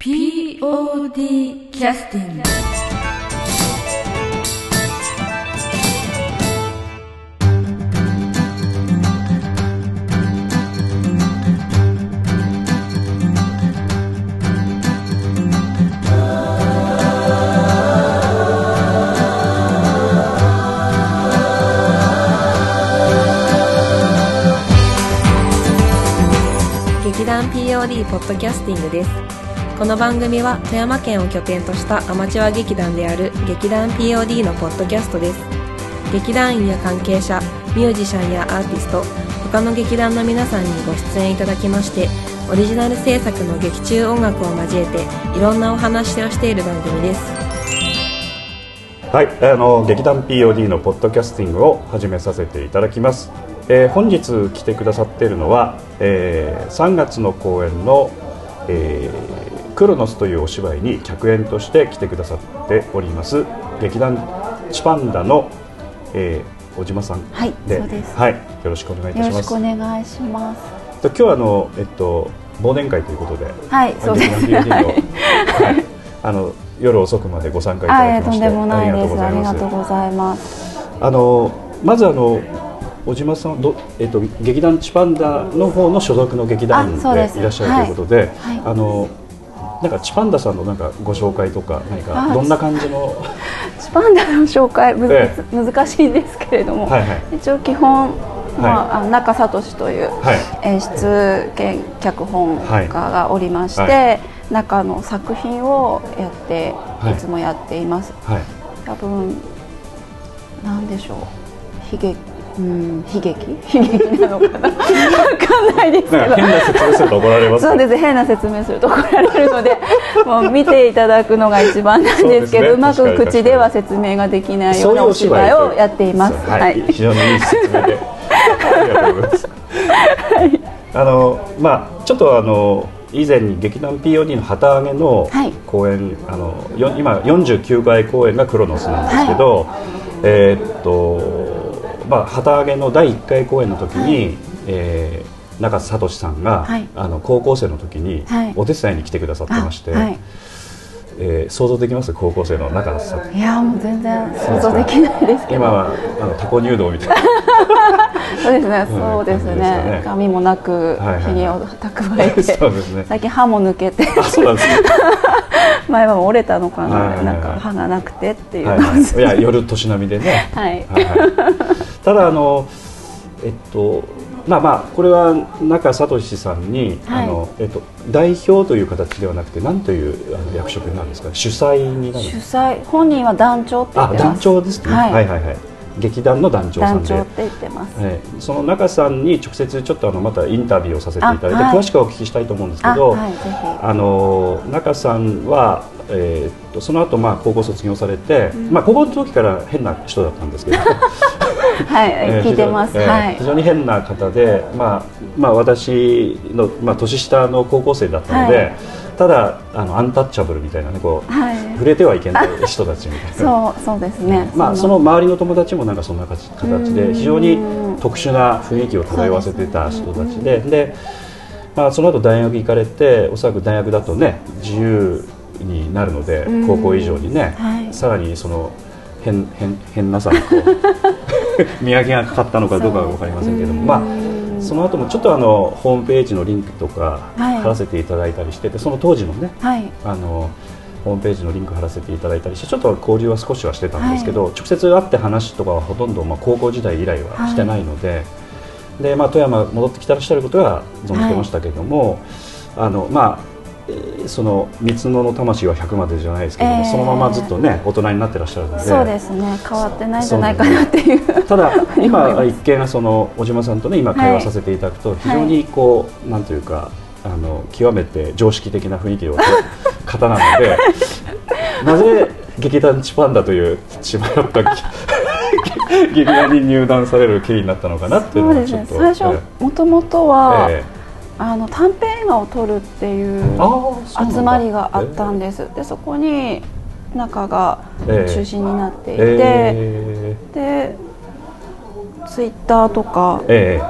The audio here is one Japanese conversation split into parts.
POD キャスティング劇団 POD ポッドキャスティングです。この番組は富山県を拠点としたアマチュア劇団である劇団 POD のポッドキャストです劇団員や関係者ミュージシャンやアーティスト他の劇団の皆さんにご出演いただきましてオリジナル制作の劇中音楽を交えていろんなお話をしている番組ですはい、あの劇団 POD のポッドキャスティングを始めさせていただきます。えー本日来てくださっているのは、えー3月の公演の、えークロノスというお芝居に客演として来てくださっております劇団チパンダの、えー小島さんはいそうですはい、よろしくお願いいたします。よろしくお願いします。と今日はあのえっと忘年会ということで、はい、そうです。はい。はい、あの夜遅くまでご参加いただきましてとんでもないです。ありがとうございます。あのまずあの小島さんど、えっと、劇団チパンダの方の所属の劇団でいらっしゃるということで、はいあのなんかチパンダさんのなんかご紹介とか何かあどんな感じの？スパンダの紹介むず、え。難しいんですけれども、はいはい。一応基本、まあ、あの中聡というはい。演出兼脚本家がおりまして、はい。は中の作品をやって、はい。い、つもやっています。はい。多分なんでしょう。悲劇うん悲劇？悲劇なのかな？わかんないですけど。変な説明すると怒られますそうです変な説明すると怒られるので もう見ていただくのが一番なんですけどそうね。うまく口では説明ができないようなお芝居をやっています。はい、はい。非常にいい説明で。ありがとうございます。あのまあちょっとあの以前に劇団 POD の旗揚げのはい。公演、あのよ今49回公演がクロノスなんですけど、えーっとまあ旗揚げの第1回公演の時に、えー中津聡さんが、はい。あの高校生の時にはい。お手伝いに来てくださってまして、あはい。えー想像できます？高校生の中津さん。いやもう全然想像できないですけど。今はあのタコ入道みたいな。そうですね。うんそうですね。ね。髪もなくはいはいひげを蓄えてそうですね。最近歯も抜けて。あそうなんですね 前は折れたのかないなんか歯がなくてっていうはいはい、いや夜年並みでね、はい。はいはい、ただあのえっとまあまあこれは中聡さんに、はい。あのえっと代表という形ではなくて何という役職なんですか？主催になるん主催本人は団長って言っあ団てます。長ですね、はい。はいはいはい劇団の団長さんで。その中さんに直接ちょっとあのまたインタビューをさせていただいて、あはい詳しくお聞きしたいと思うんですけあど、はいあの中さんは、えーっとその後まあ高校卒業されて、まあ高校の時から変な人だったんですけど、はい、えー聞いてます、非常にえーはい。非常に変な方で、まあまあ、私の、まあ、年下の高校生だったので、はいただあのアンタッチャブルみたいなねこう、はい。触れてはいけない人たちみたいな。そうそうですね。まあ、その。周りの友達もなんかそんな形形でうん。非常に特殊な雰囲気を漂わせてた人たちでで、まあ、その後大学行かれておそらく大学だとね自由になるのでうん。高校以上にね、はい。さらにその変変変なさにこう 見分けがかかったのかどうかは分かりませんけども、まあ、その後もちょっとあのホームページのリンクとかはい。貼らせていただいたりしててその当時のねはい。あのホームページのリンク貼らせていただいたりしてちょっと交流は少しはしてたんですけど、直接会って話とかはほとんど、まあ、高校時代以来はしてないので,、でまあ、富山戻ってきてらっしゃることは存じてましたけども、あのまあえーその三つ野の魂は100までじゃないですけども、えー。そのままずっとね大人になってらっしゃるので。そうですね。変わってないんじゃないかなっていう。ただ今一見その小島さんとね今会話させていただくと非常にこう、なんというかあの極めて常識的な雰囲気の方 なのでなぜ劇団チパンダという血迷った 劇団に入団される経緯になったのかなっていうのはちょっと。ね。最初えもともとは、えあの短編映画を撮るっていう集まりがあったんです。でそこに中がええ。中心になっていて、えでツイッターとかえ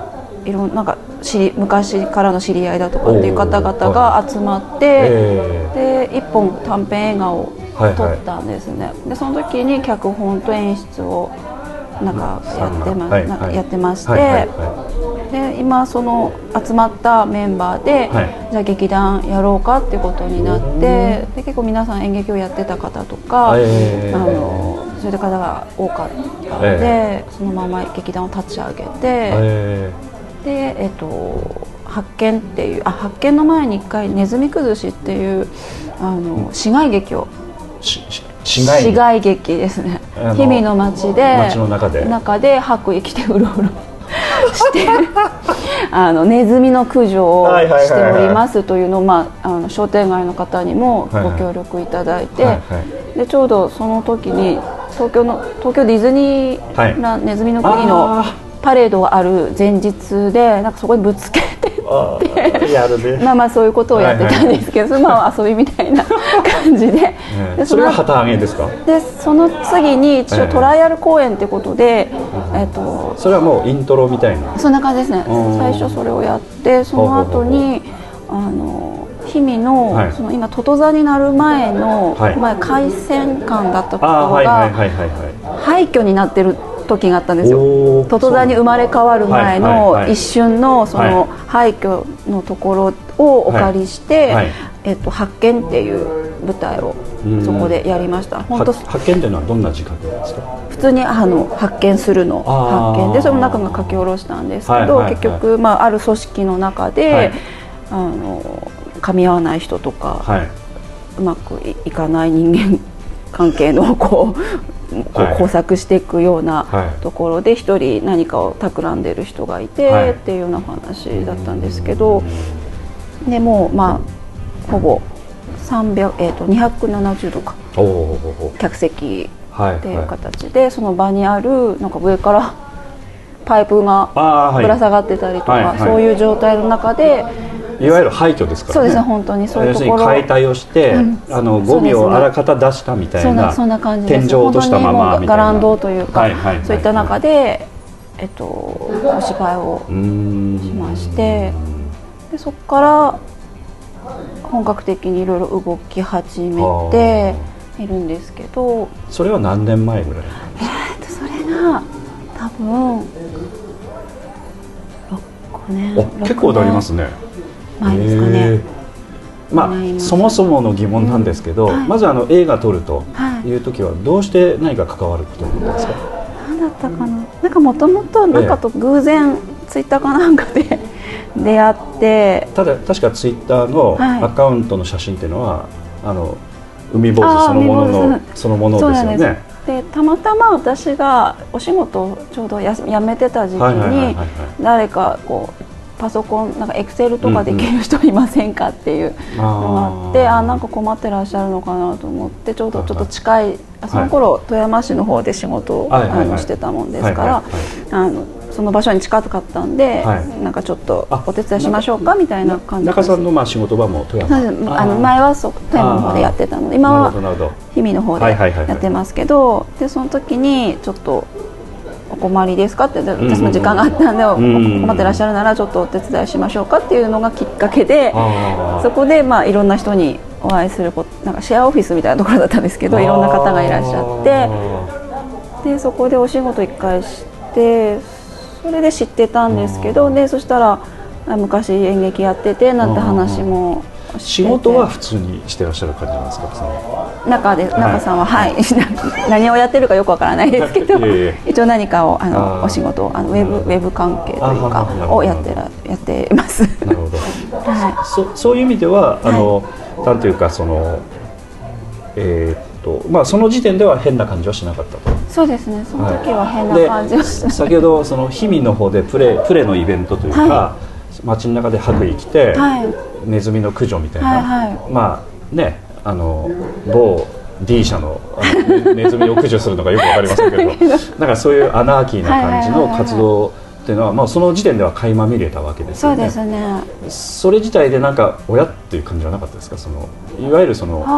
え。いろんなんか知り昔からの知り合いだとかっていう方々が集まって、ええ。で一本短編映画をはいはい撮ったんですね、でその時に脚本と演出をなんかやってま,、はいはい。なんかやってまして、はいはいはで今その集まったメンバーで、はい。じゃあ劇団やろうかっていうことになってで結構皆さん演劇をやってた方とか、えーあのそういう方が多かったので、えそのまま劇団を立ち上げて、えでえっと発見っていうあ発見の前に一回ネズミ崩しっていうあの市街劇を市街劇。ですね。あの氷見の町で町の中で。中で白衣着てうろうろして あのネズミの駆除をはいはいはいはい。しておりますというのを、まあ、あの商店街の方にもはいはい。ご協力いただいて、はいはい。でちょうどその時に東京の東京ディズニーラン、ネズミの国のあパレードがある前日でなんかそこにぶつけまあまあそういうことをやってたんですけど、まあ遊びみたいな感じで。えでそれが旗揚げですか？でその次に一ええ応トライアル公演ってことで、えっとそれはもうイントロみたいな？そんな感じですね。うん。最初それをやってその後にあの氷見の,、はい。その今トト座になる前の、はい。前海鮮館だったところがはいはいはいはいはい。廃墟になってる時があったんですよ。おートト座に生まれ変わる前の一瞬のそはい。の廃墟のところをお借りして、えっと、発見っていう舞台をうん。そこでやりました。本当は発見というのはどんな時間ですか？普通にあの発見するの。発見でその中が書き下ろしたんですけど、結局、まあ、ある組織の中で、はい。あの噛み合わない人とか、はい。うまくいいかない人間関係のこうこうはい。工作していくようなはい。ところで一人何かを企んでる人がいて、はい。っていうようなお話だったんですけどでもうまあほぼ300、えー、と270度か。客席はいっていうはい。形で、その場にあるなんか上からパイプがぶら下がってたりとか、そういう状態の中でいわゆる廃墟ですからね。そうですね本当に。そういう要するにところ。解体をして、うん。あのゴミをあらかた出したみたいなそんな感じ天井を落としたままみたいな。ガランドというか、はいはいはい。そういった中で、えっと、お芝居をしましてでそこから本格的にいろいろ動き始めているんですけど。それは何年前ぐらい？えっとそれが多分6年お結構経りますね前ですかね、まあそもそもの疑問なんですけど、はい。まずあの映画撮るとはい。いう時はどうして何か関わることになったんですか、何だったかな。なんかもともとなんかと偶然ツイッターかなんかで 出会って。ただ確かツイッターのはい。アカウントの写真っていうのは、あの海坊主そのものの主。そのものですよね。でたまたま私がお仕事をちょうどやす辞めてた時期はいはいはいはいに誰かこうパソコンなんかエクセルとかできる人いませんかっていうのがあって、あなんか困ってらっしゃるのかなと思ってちょうどちょっと近い、あそはいの頃富山市の方で仕事を、はいはいはい。あのしてたもんですから、はいはいあのその場所に近かったんで、はい。なんかちょっとあお手伝いしましょうかみたいな感じ中さんのまあ仕事場も富山。あの前はそう富山の方でやってたので今は。氷見の方ではいはいはいはいやってますけど、でその時にちょっとお困りですかってで私も時間があったんで、困ってらっしゃるならちょっとお手伝いしましょうかっていうのがきっかけでそこでまあいろんな人にお会いすることなんかシェアオフィスみたいなところだったんですけどいろんな方がいらっしゃってでそこでお仕事一回してそれで知ってたんですけどでそしたらあ昔演劇やっててなんて話も仕事は普通にしてらっしゃる感じなんですか。中で中さんははい、何をやってるかよくわからないですけど 一応何かをあのお仕事をあのウェブウェブ関係というかをやってらやっています。なるほど。はそそういう意味ではあの、なんていうかそのえーっとまあその時点では変な感じはしなかったと。い、そうですね。その時は変な感じではした。先ほどその氷見の方でプレプレのイベントというか、は街の中で白衣着て、はい。ネズミの駆除みたいな、はいはい。まあねあの某 D 社のあのネネズミを駆除するのかよくわかりませんけど なんかそういうアナーキーな感じの活動っていうのは、まあ、その時点では垣間見れたわけですよね。そうですね。それ自体でなんか親っていう感じはなかったですか？そのいわゆるそのあ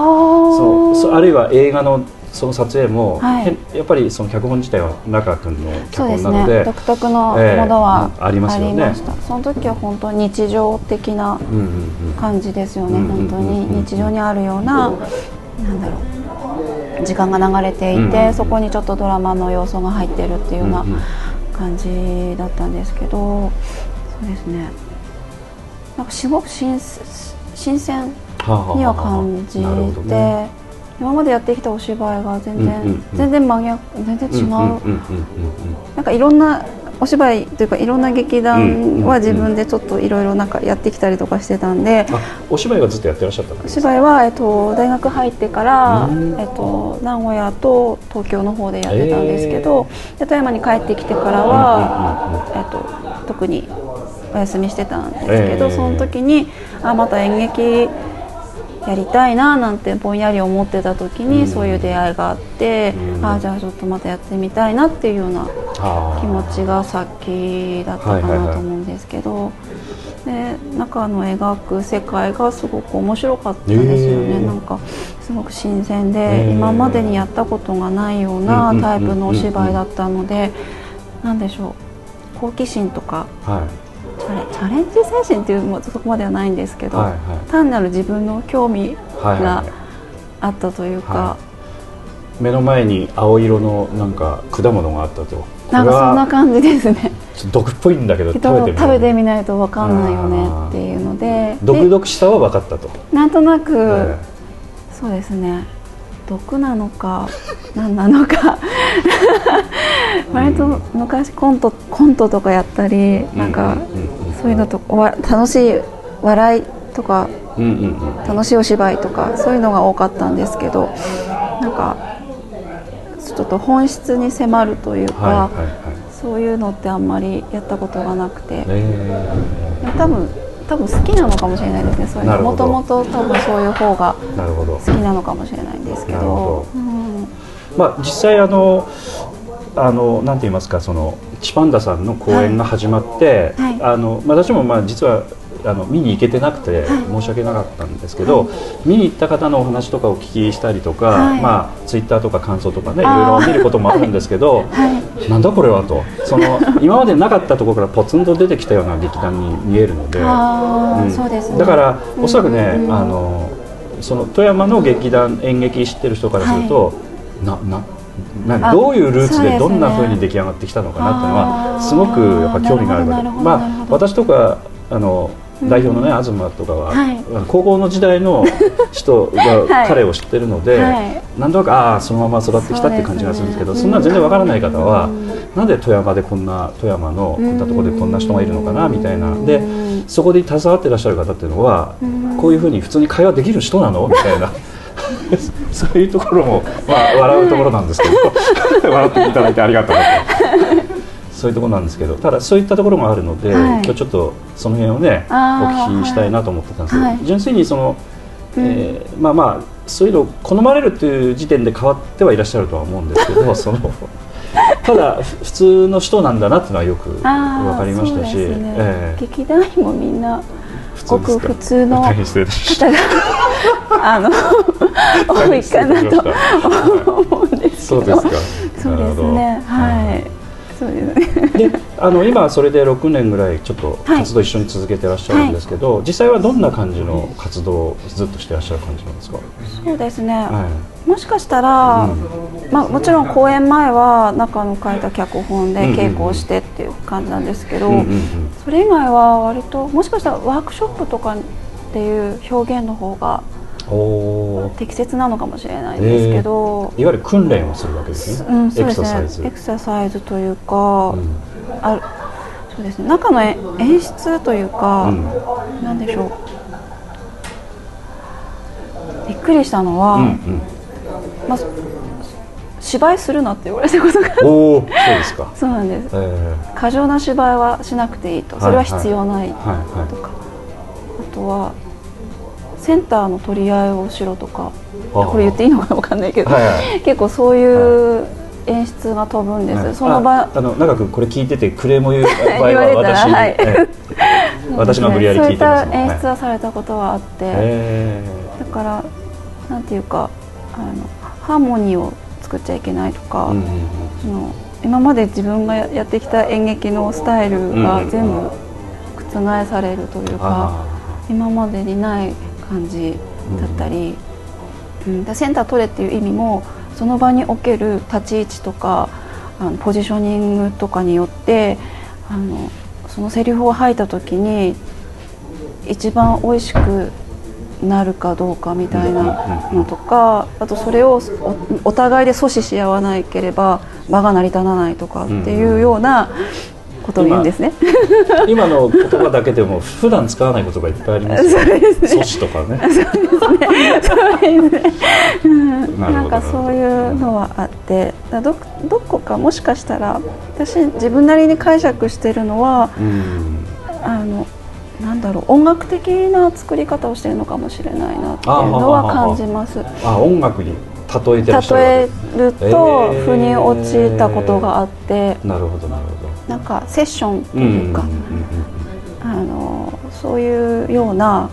そうそあるいは映画のその撮影も、はい。へやっぱりその脚本自体は中君の脚そうです本なのでね。独特のもええのはありますよね。その時は本当に日常的なうんうんうん。感じですよね、うん本当うんうんうん。に日常にあるような、なんだろう時間が流れていて、うんうん。そこにちょっとドラマの要素が入ってるっていうようなうんうん。感じだったんですけど、そうですね。なんかすごく新新鮮はあはあはあ。には感じて、なるほどね今までやってきたお芝居が全然、うんうんうん。全然真逆全然違う,、なんかいろんなお芝居というかいろんな劇団は自分でちょっといろいろなんかやってきたりとかしてたんで、あお芝居はずっとやってらっしゃったんお芝居は、えっと、大学入ってから、うん。えっと、名古屋と東京の方でやってたんですけど、で富山に帰ってきてからは、えっと、特にお休みしてたんですけど、ええその時にあまた演劇やりたいななんてぼんやり思ってた時に、うん。そういう出会いがあって、うん。あじゃあちょっとまたやってみたいなっていうような気持ちが先だったかないと思うんですけど、で中の描く世界がすごく面白かったですよね、へー。なんかすごく新鮮で、今までにやったことがないよううんなうんタイプのお芝居だったので、なんでしょう。好奇心とかはチャレチャレンジ精神っていうもそこまではないんですけど、はいはい。単なる自分の興味いはいがはい。あったというか、は目の前に青色のなんか果物があったと。なんかそんなこ感じですね。れはちょっと毒っぽいんだけどけ食べてみよう。ど食べてみないとわかんないよねっていうので毒で々しさは分かったと、なんとなく、え。そうですね毒なのか何なのか。割と昔コントコントとかやったりなんかそういうのとおわ楽しい笑いとか楽しいお芝居とかそういうのが多かったんですけどなんかちょっと本質に迫るというか、そういうのってあんまりやったことがなくて。え多分多分好きなのかもしれないですねそういう。もともと多分そういう方が好きなのかもしれないんですけど。うん。まあ実際あのあのなんて言いますかそのチパンダさんの公演が始まって、はい。あのまあ私もまあ実はあの見に行けてなくて申し訳なかったんですけど、見に行った方のお話とかをお聞きしたりとか、はい。まあツイッターとか感想とかねい。ろいろ見ることもあるんですけど、はい。なんだこれはと。その今までなかったところからポツンと出てきたような劇団に見えるので、うん。そうですね。だからおそらくね、うん。あのその富山の劇団演劇知ってる人からすると、なななあどういうルーツでどんな風に出来上がってきたのかなっていうのはすごくやっぱ興味があるわけ。なるほどまあ私とかあの代表のね、東とかは、はい。高校の時代の人が はい。彼を知ってるので、はい。なんとなくああそのまま育ってきたって感じがするんですけどそ,、んな全然わからない方は、うん。なんで富山でこんな富山のこんなところでこんな人がいるのかなみたいな。うん。でそこで携わってらっしゃる方っていうのはうん。こういうふうに普通に会話できる人なの？みたいな。そういうところも、まあ、笑うところなんですけど。笑っていただいてありがとうそういうところなんですけどただそういったところもあるので、はい。今日ちょっとその辺をねお聞きしたいなと思ってたんですけど、はい。純粋にその、えーまあまあそういうのを好まれるという時点で変わってはいらっしゃるとは思うんですけど そのただふ普通の人なんだなっていうのはよく分かりましたし、ね。ええ。劇団員もみんなごく普通の方があの多いかなと思うんですけど。そうですか。そうですね。はいそうです。ねであの今それで6年ぐらいちょっとはい。活動一緒に続けてらっしゃるんですけど、実際はどんな感じの活動をずっとしてらっしゃる感じなんですか、そうですね、はもしかしたら、まあ、もちろん公演前は中の書いた脚本でうんうんうん。稽古をしてっていう感じなんですけど、うんうんうん。それ以外は割ともしかしたらワークショップとかっていう表現の方が適切なのかもしれないんですけど、いわゆる訓練をするわけですね、うん、そうですエクササイズ。ねエクササイズというか、うん。あそうですね。中の演演出というか、うん。なんでしょう。びっくりしたのは、うんまあ、芝居するなって言われたことがそうですか、そうなんです。え過剰な芝居はしなくていいと。それは必要ないー、はいはい。とか、あとはセンターの取り合いをしろとかこれ言っていいのかわかんないけど、はいは結構そういう演出が飛ぶんです、はい。その場ああの長くこれ聞いててクレームを言う場合は 私に、はい。ええ。私が無理やり聞いてますそういった演出ははされたことはあって、え。だからなんていうかあのハーモニーを作っちゃいけないとか、うんうんその今まで自分がやってきた演劇のスタイルが全部覆されるというか、あ。今までにない感じだったり、うん。でセンター取れっていう意味もその場における立ち位置とかあのポジショニングとかによってあのそのセリフを吐いた時に一番美味しくなるかどうかみたいなのとかあとそれをおお互いで阻止し合わなければ場が成り立たないとかっていうようなことを言うんですね。ー今の言葉だけでも普段使わない言葉いっぱいありますよね。阻止とかね。なるほどなんかそういうのはあって。だどどこかもしかしたら私自分なりに解釈してるのはうん。あのなんだろう。音楽的な作り方をしてるのかもしれないなっていうのは感じます。あ音楽に例えて例えると腑に落ちたことがあって。なるほどなるほどなんかセッションとうんいうか、うん。あのそういうような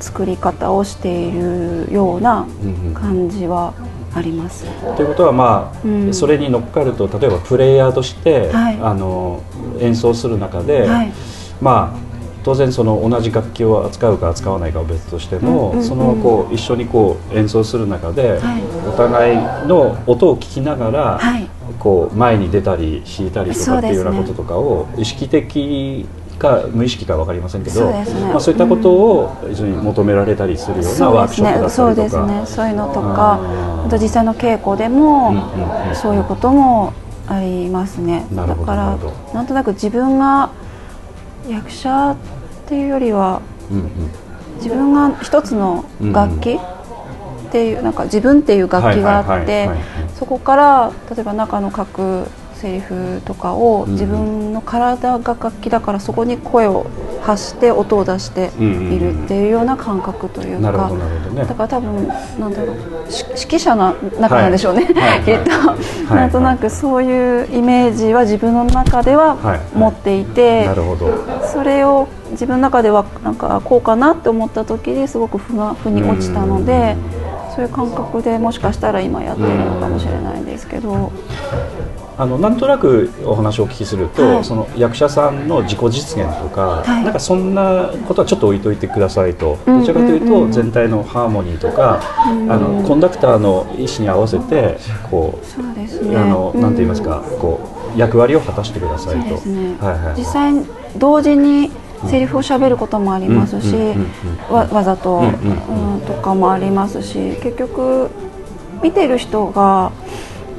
作り方をしているような感じはあります。ということはまあ、うん。それに乗っかると例えばプレイヤーとして、はい。あの演奏する中で、はい。まあ当然その同じ楽器を扱うか扱わないかは別としても、そのこう一緒にこう演奏する中で、はい。お互いの音を聞きながら、はいこう前に出たり弾いたりとかっていうようなこととかを意識的か無意識か分かりませんけどそうね。まあ、そういったことを非常に求められたりするようなワークショップだね、ったりとか。そうですね、そういうのとか、あと実際の稽古でも、うんうんうんそういうこともありますね。だからなんとなく自分が役者っていうよりはうんうん。自分が一つの楽器っていう、なんか自分っていう楽器があってそこから例えば中の書くセリフとかをうん自分の体が楽器だからそこに声を発して音を出しているっていうような感覚というかだから多分なんだろうし指揮者の中なんでしょうね、はい。きっと、はい。なんとなくそういうイメージは自分の中でははい。持っていて、それを自分の中ではなんかこうかなって思った時にすごく腑に落ちたのでそういう感覚でもしかしたら今やってるのかもしれないんですけど。あのなんとなくお話をお聞きすると、はい。その役者さんの自己実現とか、はい。なんかそんなことはちょっと置いといてくださいと、うんどちらかというと、全体のハーモニーとか、あのコンダクターの意思に合わせてこう、そうですね。あのうん。なんて言いますか、こう役割を果たしてくださいと。ね、はいはい実際同時にセリフを喋ることもありますし、わわざと、うんとかもありますし結局見てる人が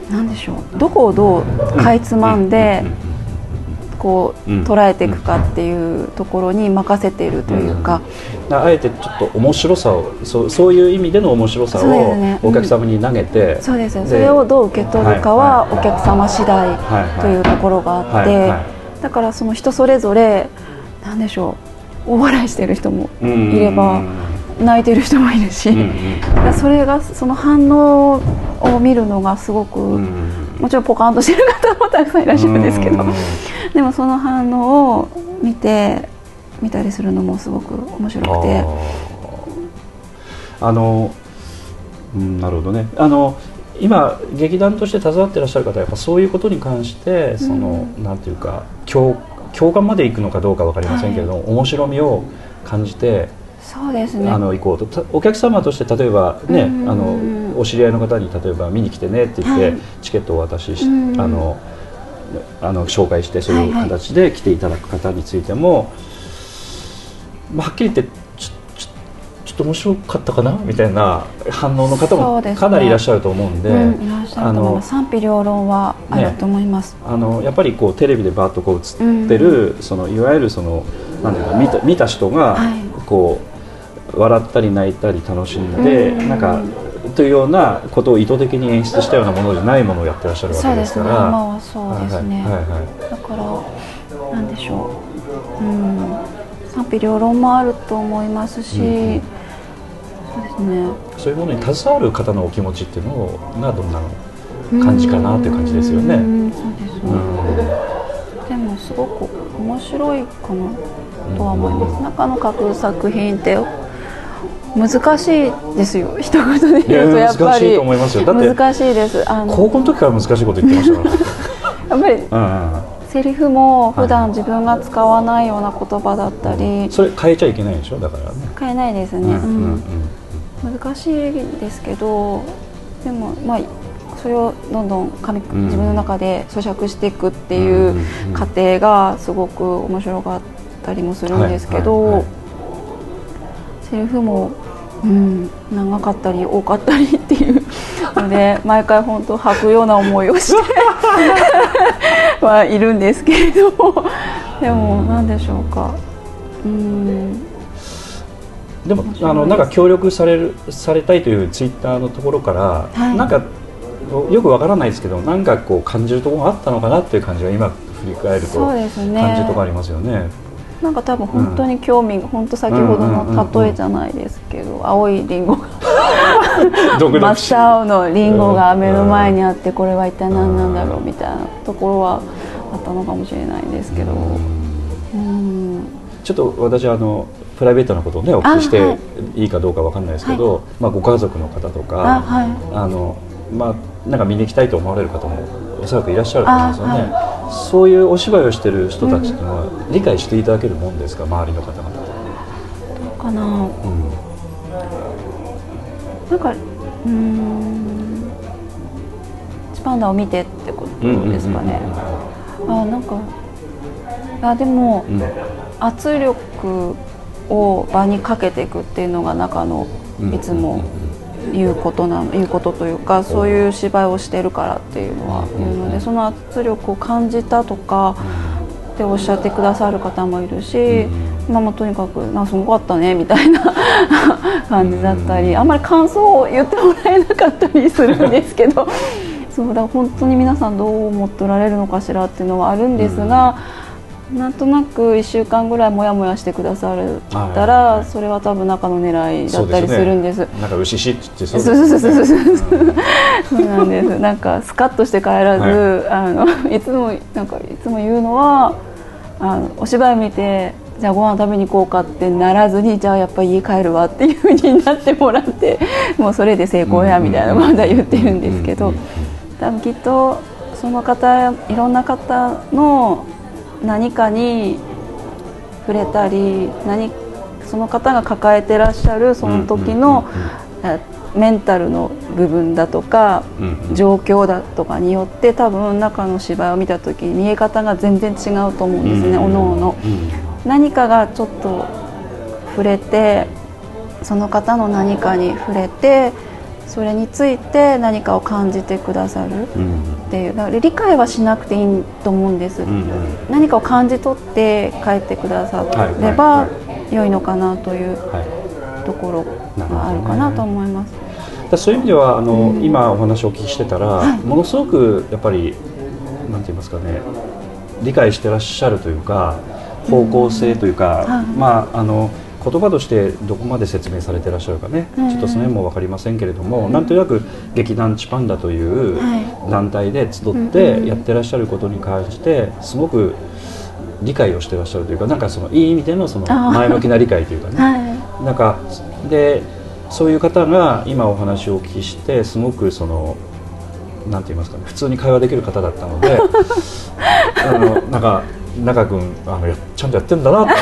何でしょうどこをどうかいつまんで、こううん捉えていくかっていうところに任せているというか、あえてちょっと面白さをそうそういう意味での面白さをお客様に投げて、そうですねでそれをどう受け取るかはお客様次第というところがあって、だからその人それぞれ何でしょう。大笑いしてる人もいいれば泣いてる人もいるし、それがその反応を見るのがすごく、うん。うんもちろんポカンとしてる方もたくさんいらっしゃるんですけど、うんでもその反応を見て見たりするのもすごく面白くて。あの、うん、なるほどね。あの今劇団として携わっていらっしゃる方はやっぱそういうことに関してその、なんていうか共共感までいくのかどうかわかりませんけれども、面白みを感じてそうですね。あの行こうと。たお客様として例えばね、うんあのお知り合いの方に例えば見に来てねって言って、はい。チケットをお渡しし、うん。あのあの紹介してそういうはいはい。形で来ていただく方についても、まあ、はっきり言ってっと面白かったかな？みたいな反応の方もかなりいらっしゃると思うんで。賛否両論はあると思います、あのやっぱりこうテレビでバーッとこう映ってる、そのいわゆるそのなんか見た見た人がはい。こう笑ったり泣いたり楽しんで、うん。なんかというようなことを意図的に演出したようなものじゃないものをやってらっしゃるわそうですから。今はそうですね、はいはいはい。だからなんでしょう、うん、賛否両論もあると思いますし、うんうんそうですね。そういうものに携わる方のお気持ちっていうのがどんな感じかなという感じですよね。うんそうですね、うん。でもすごく面白いかなとは思います、中の書く作品って難しいですよ。一言で言うとやっぱ難しいりと思いますよ。だって難しいです。あの高校の時から難しいこと言ってましたから やっぱりうんうん。セリフも普段自分が使わないような言葉だったり。それ変えちゃいけないでしょ？だからね。変えないですね、うん。うん難しいですけどでもまあそれをどんどん自分の中で咀嚼していくってうんいう過程がすごく面白かったりもするんですけどいセリフも、うん、長かったり多かったりっていうので 毎回本当吐くような思いをして はいるんですけれども。でも何でしょうか。うんでもあのなんか協力されるされたいというツイッターのところから、はい。なんかよくわからないですけどなんかこう感じるところがあったのかなっていう感じが今振り返るとそうですね。感じるところありますよね。なんか多分本当に興味が、本当先ほどの例えじゃないですけど、青いリンゴが 独真っ青のリンゴが目の前にあってこれは一体何なんだろうみたいなところはあったのかもしれないんですけど。うん。ちょっと私あのプライベートなことをねお聞きしてい。いいかどうかわかんないですけど、まあご家族の方とかあはい。あのまあなんか見に行きたいと思われる方もおそらくいらっしゃると思うんですよね。あそういうお芝居をしてる人たちっていうのは理解していただけるもんですか周りの方々。かな。うん。なんかうん。チパンダを見てってことですかね。あなんかあでも、うん。圧力を場にかけていくっていうのが中のうん。いつも言うことな言うことというかそういう芝居をしてるからっていうのは言うのでその圧力を感じたとかっておっしゃってくださる方もいるし、まあ、まあとにかく「なんかすごかったね」みたいな感じだったりあんまり感想を言ってもらえなかったりするんですけど そうだ本当に皆さんどう思っておられるのかしらっていうのはあるんですが。なんとなく1週間ぐらいモヤモヤしてくださるたらはいそれは多分中の狙いだったりするんです。なんか牛しってそそううそうそうそうそうう。んそうなんです。なんかスカッとして帰らず、はあのいつもなんかいつも言うのはあのお芝居見てじゃあご飯食べに行こうかってならずにじゃあやっぱり家帰るわっていう風になってもらってもうそれで成功やみたいなことは言ってるんですけど多分きっとその方いろんな方の何かに触れたり何その方が抱えてらっしゃるその時のえメンタルの部分だとかうんうん。状況だとかによって多分中の芝居を見た時に見え方が全然違うと思うんですね、おのおの。何かがちょっと触れてその方の何かに触れてそれについて何かを感じてくださる。うんうんっていうだから理解はしなくていいと思うんです、うんうん。何かを感じ取って帰ってくださればは良いのかなというはい。ところがあるかなと思います。だからそういう意味ではあの、今お話をお聞きしてたら、ものすごくやっぱりなんて言いますかね理解してらっしゃるというか方向性というか、はい。まああの言葉としてどこまで説明されてらっしゃるかね、うん。ちょっとその辺も分かりませんけれども、なんとなく劇団チパンダというは団体で集ってやってらっしゃることに関してすごく理解をしてらっしゃるというかなんかそのいい意味でのその前向きな理解というかね。はなんかでそういう方が今お話をお聞きしてすごくそのなんて言いますかね普通に会話できる方だったので あのなんか中君あのやちゃんとやってんだなって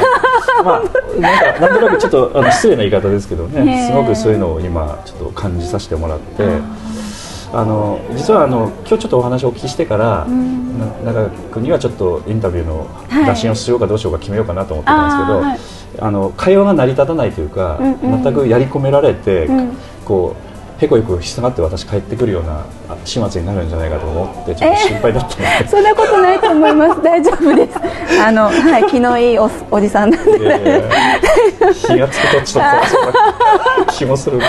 まあなんかなんとなくちょっとあの失礼な言い方ですけどね。すごくそういうのを今ちょっと感じさせてもらって。あの実はあの今日ちょっとお話をお聞きしてから、ん。な中君にはちょっとインタビューのはい。打診をしようかどうしようか決めようかなと思ってたんですけど、はい。あの会話が成り立たないというか、うんうん。全くやり込められて、うん。こうへこへこしたがって私帰ってくるようなあ始末になるんじゃないかと思ってちょっと心配だったので、そんなことないと思います。大丈夫です。あの、はい、気のいいおおじさんなんで。えー気がつくとちょっと気もする。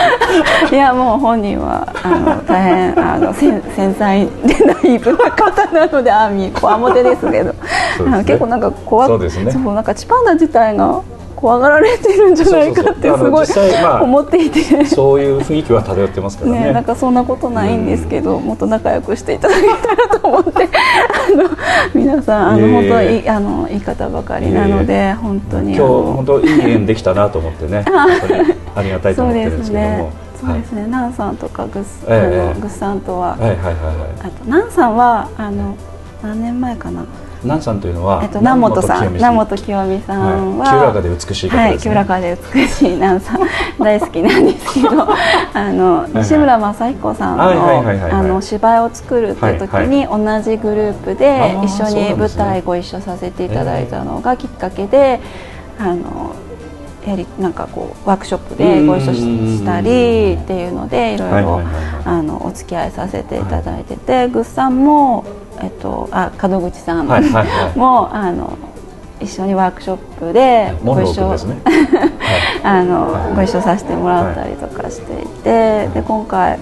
いや、もう本人は、あの、大変、あの、繊繊細でナイーブな方なので、あみ、こわもてですけど。ね結構なんか怖そうですねそう、なんかチパンダ自体が。怖がられてるんじゃないかってすごい思っていて、そういう雰囲気は漂ってますからね。ね、なんかそんなことないんですけど、もっと仲良くしていただけたらと思っての皆さんあの、本当いいあのいい方ばかりなので、本当に今日本当いい縁できたなと思ってね。ありがたいと思ってるんでですすけども。ね。そうですね。ナンさんとかグス、ええ。あのグスさんとは、はいはいはいはいはい。あとナンさんはあの何年前かな。南さんというのはえっと南本さん、南本清清美さはい。んは、清らかで美しい方はい、清らかで美しいナンさん。大好きなんですけど、あのい西村雅彦さんはいはいはいはいはい。のあの芝居を作るっていう時に同じグループで一緒に舞台ご一緒させていただいたのがきっかけで、あのやりなんかこうワークショップでご一緒ししたりっていうのでいろいろはいはいはいはい。あのお付き合いさせていただいてて、グッさんもえっとあ門口さん。はいはいはい。もあの一緒にワークショップでご一緒。あの、はい。ご一緒させてもらったりとかしてい。て、で今回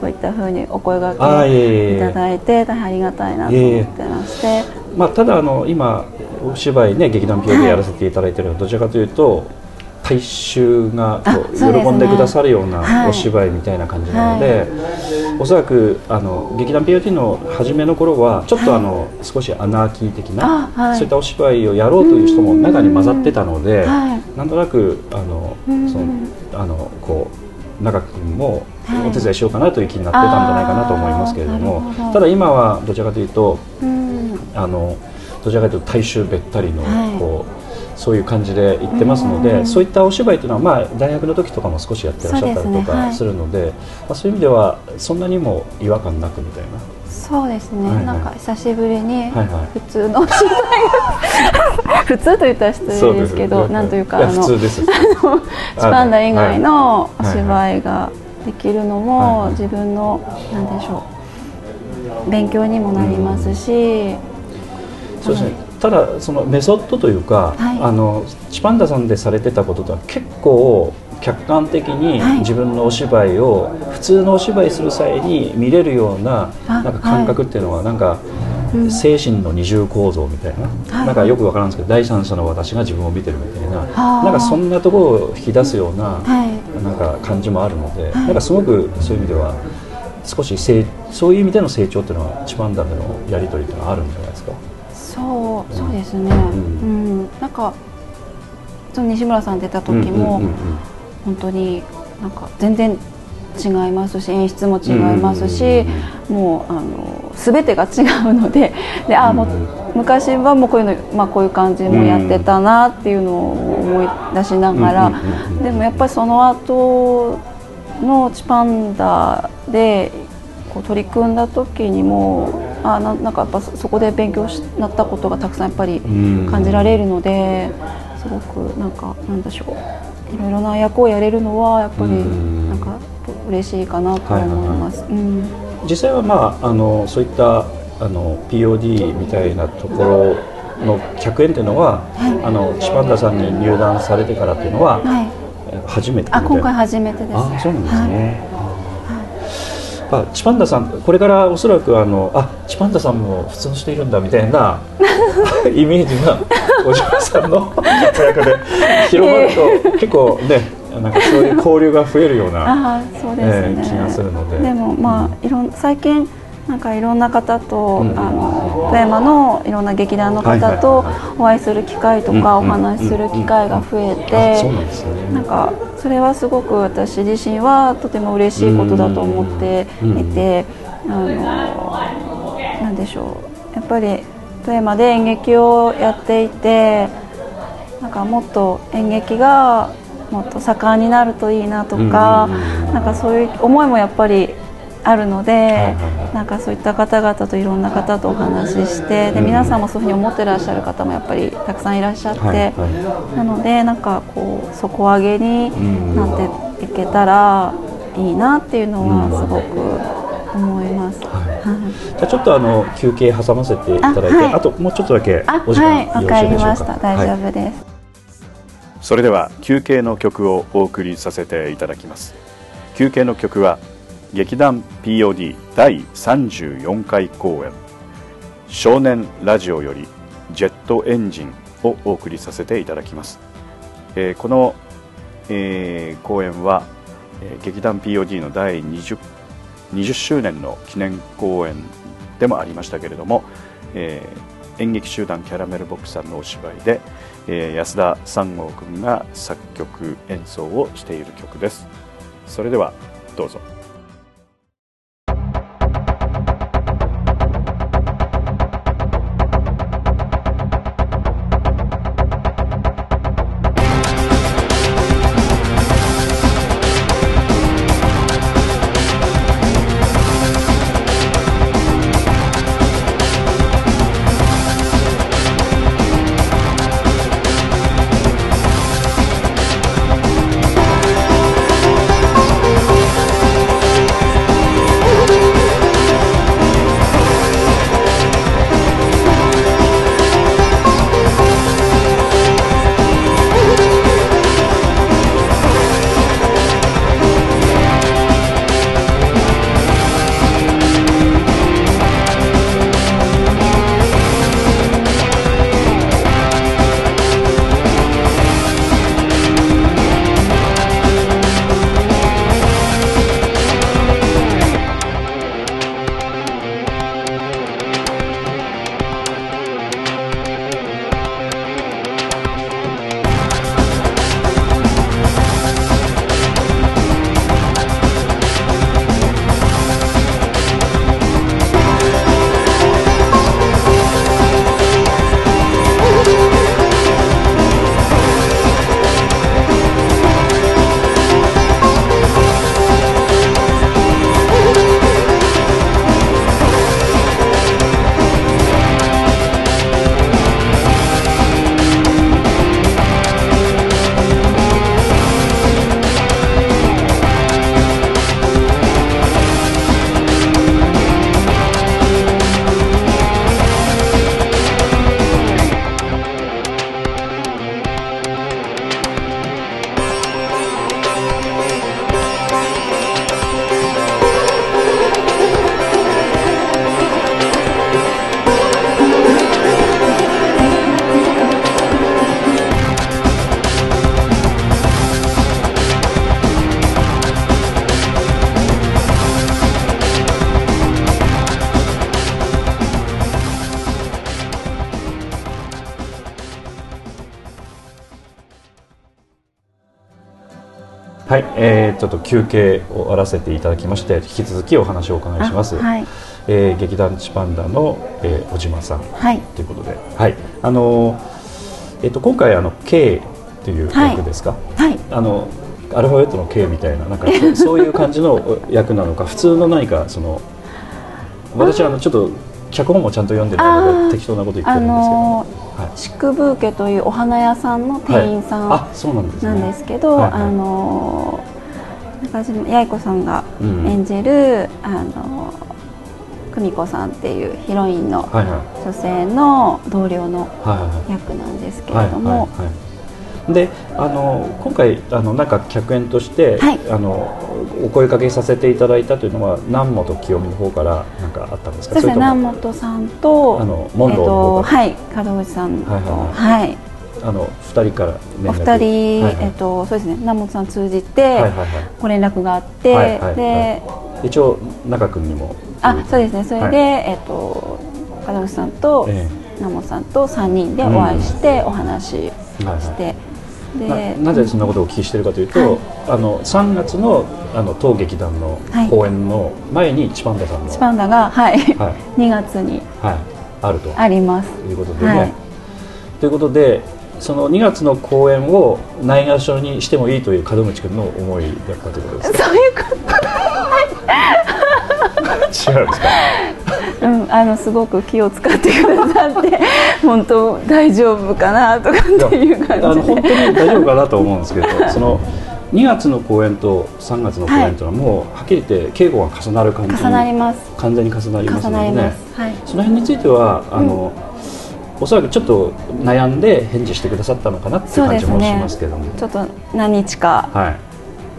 こういったふうにお声掛あーいえいえいえ。けいただいて大変ありがたいなと思ってまして、まあ、ただあの今お芝居ね劇団 POD やらせていただいてるのはどちらかというと大衆が喜んでくださるようはない。お芝居みたいな感じなので、おそらくあの劇団 POD の初めの頃はちょっとあの、少しアナーキー的な、そういったお芝居をやろうという人も中に混ざってたので、はい。なんとなくあのうん。そのあのこう中君もはい。お手伝いしようかなという気になってたんじゃないかなと思いますけれども、あーなるほど。ただ今はどちらかというとうん。あのどちらかというと大衆べったりの、はい。こうそういう感じで言ってますので、うん。そういったお芝居というのは、まあ、大学の時とかも少しやってらっしゃったりとそうですねはい。かするのでまあ、そういう意味ではそんなにも違和感なくみたいな。そうですね、はいはい。なんか久しぶりにはいはい。普通のお芝居が普通と言ったら失礼ですけどなんというかあの普通ですチ パンダ以外のおはい芝居ができるのはいはい。も自分のなんでしょう勉強にもなりますし、そうですね、ただそのメソッドというか、はい。あのチパンダさんでされてたこととは結構客観的にはい。自分のお芝居を普通のお芝居する際に見れるようなあなんか感覚っていうのはなんかうん精神の二重構造みたいな、はい。なんかよくわからんですけど第三者の私が自分を見てるみたいななんかそんなところを引き出すような、はい。なんか感じもあるので、はい。なんかすごくそういう意味では少し成そういう意味での成長っていうのはチパンダでのやり取りっていうのはあるんじゃないですか。そうそうん。んなんかその西村さん出た時も、うんうんうんうん。本当になんか全然違いますし演出も違いますし、もうあの全てが違うのでであもう昔はもうこういうの、まあ、こういう感じもやってたなっていうのを思い出しながら、うんうんうんうん。でもやっぱりその後のチパンダでこう取り組んだ時にもあななんかやっぱそそこで勉強しなったことがたくさんやっぱりうん。感じられるので、すごくなんかなんでしょう。いろいろな役をやれるのはやっぱりうん。なんか嬉しいかなと思います。うん。実際はまああのそういったあの POD みたいなところの客演っていうのは、あのチパンダさんに入団されてからっていうのは、はい、え初めてあ今回初めてです。あそうなんですはいね、あチパンダさんこれからおそらくあのあチパンダさんも普通の人いるんだみたいな イメージがお嬢さんの役で広まると、結構ねなんかそういう交流が増えるようなあーそうですね、えー気がするので。でもまあいろん最近なんかいろんな方と、うん。あの富山のいろんな劇団の方とお会いする機会とか、うんお話しする機会が増えあて、なんかそれはすごく私自身はとても嬉しいことだと思っていて、あのなんでしょう。やっぱり富山で演劇をやっていてなんかもっと演劇がもっと盛んになるといいなとか、なんかそういう思いもやっぱりあるので、はいはいなんかそういった方々といろんな方とお話ししてでうん。皆さんもそういうふうに思ってらっしゃる方もやっぱりたくさんいらっしゃって、はいはいなのでなんかこう底上げになっていけたらいいなっていうのはすごく思います。はい。はい。じゃあちょっとあの休憩挟ませていただいてあ,、あはい。ともうちょっとだけあお時はいわか間よろしいでしょうか。りました。大丈はい夫です。それでは休憩の曲をお送りさせていただきます。休憩の曲は劇団 POD 第34回公演少年ラジオよりジェットエンジンをお送りさせていただきます、えーこの、えー公演は、えー劇団 POD の第 20, 20周年の記念公演でもありましたけれども、えー演劇集団キャラメルボックスさんのお芝居で、えー安田三郷君が作曲演奏をしている曲です。それではどうぞ。ちょっと休憩を終わらせていただきまして引き続きお話をお伺いします、あはい。えー劇団チパンダの、えー、小島さん。はい。ということで、はい、あのーえっ、と今回あの K という役ですか、はい。あのアルファベットの K みたいななんかそ そういう感じの役なのか普通の何かその私はあのちょっと脚本もちゃんと読んでないので適当なこと言ってあるんですけど、のはい。宿ブーケというお花屋さんの店員さんはい。あそうなんですけど、はいはいあの中島八重子さんがうん。演じる、あの久美子さんっていうヒロインの女性の同僚の役なんですけれども、であの今回あのなんか客演として、はい。あのお声かけさせていただいたというのは南本清美の方からなんかあったんですか？そうですね。南本さんとあのモンローの方から。えっと、はい。門口さんと。はいはい。はいあの二人からお二人、はいはい。えっとそうですね。南本さん通じて、はいはいはい。ご連絡があって、はいはいはい。で一応中君にも。あそうですね。それで、はい。えっと門口さんとえ南本さんと3人でお会いしてお話しえはいはい。して、なでなぜそんなことをお聞きしているかというと、はい。あの3月のあの当劇団のはい。公演の前にチパンダさんの、チパンダが、はい。はい。2月にはい、あると。あります。いうことでね、はい。ということでその2月の公演をないがしろにしてもいいという門口君の思いだったということですか？そういうこと？違うんですか？うん、あのすごく気を使ってくださって本当大丈夫かなとかっていうあの感じ。で本当に大丈夫かなと思うんですけど その2月の公演と3月の公演というのはもうはっきり言って稽古が重なる感じに重なります。完全に重なりますのでね。はい、その辺についてはあの、おそらくちょっと悩んで返事してくださったのかなっていう感じもしますけども、ちょっと何日かはい。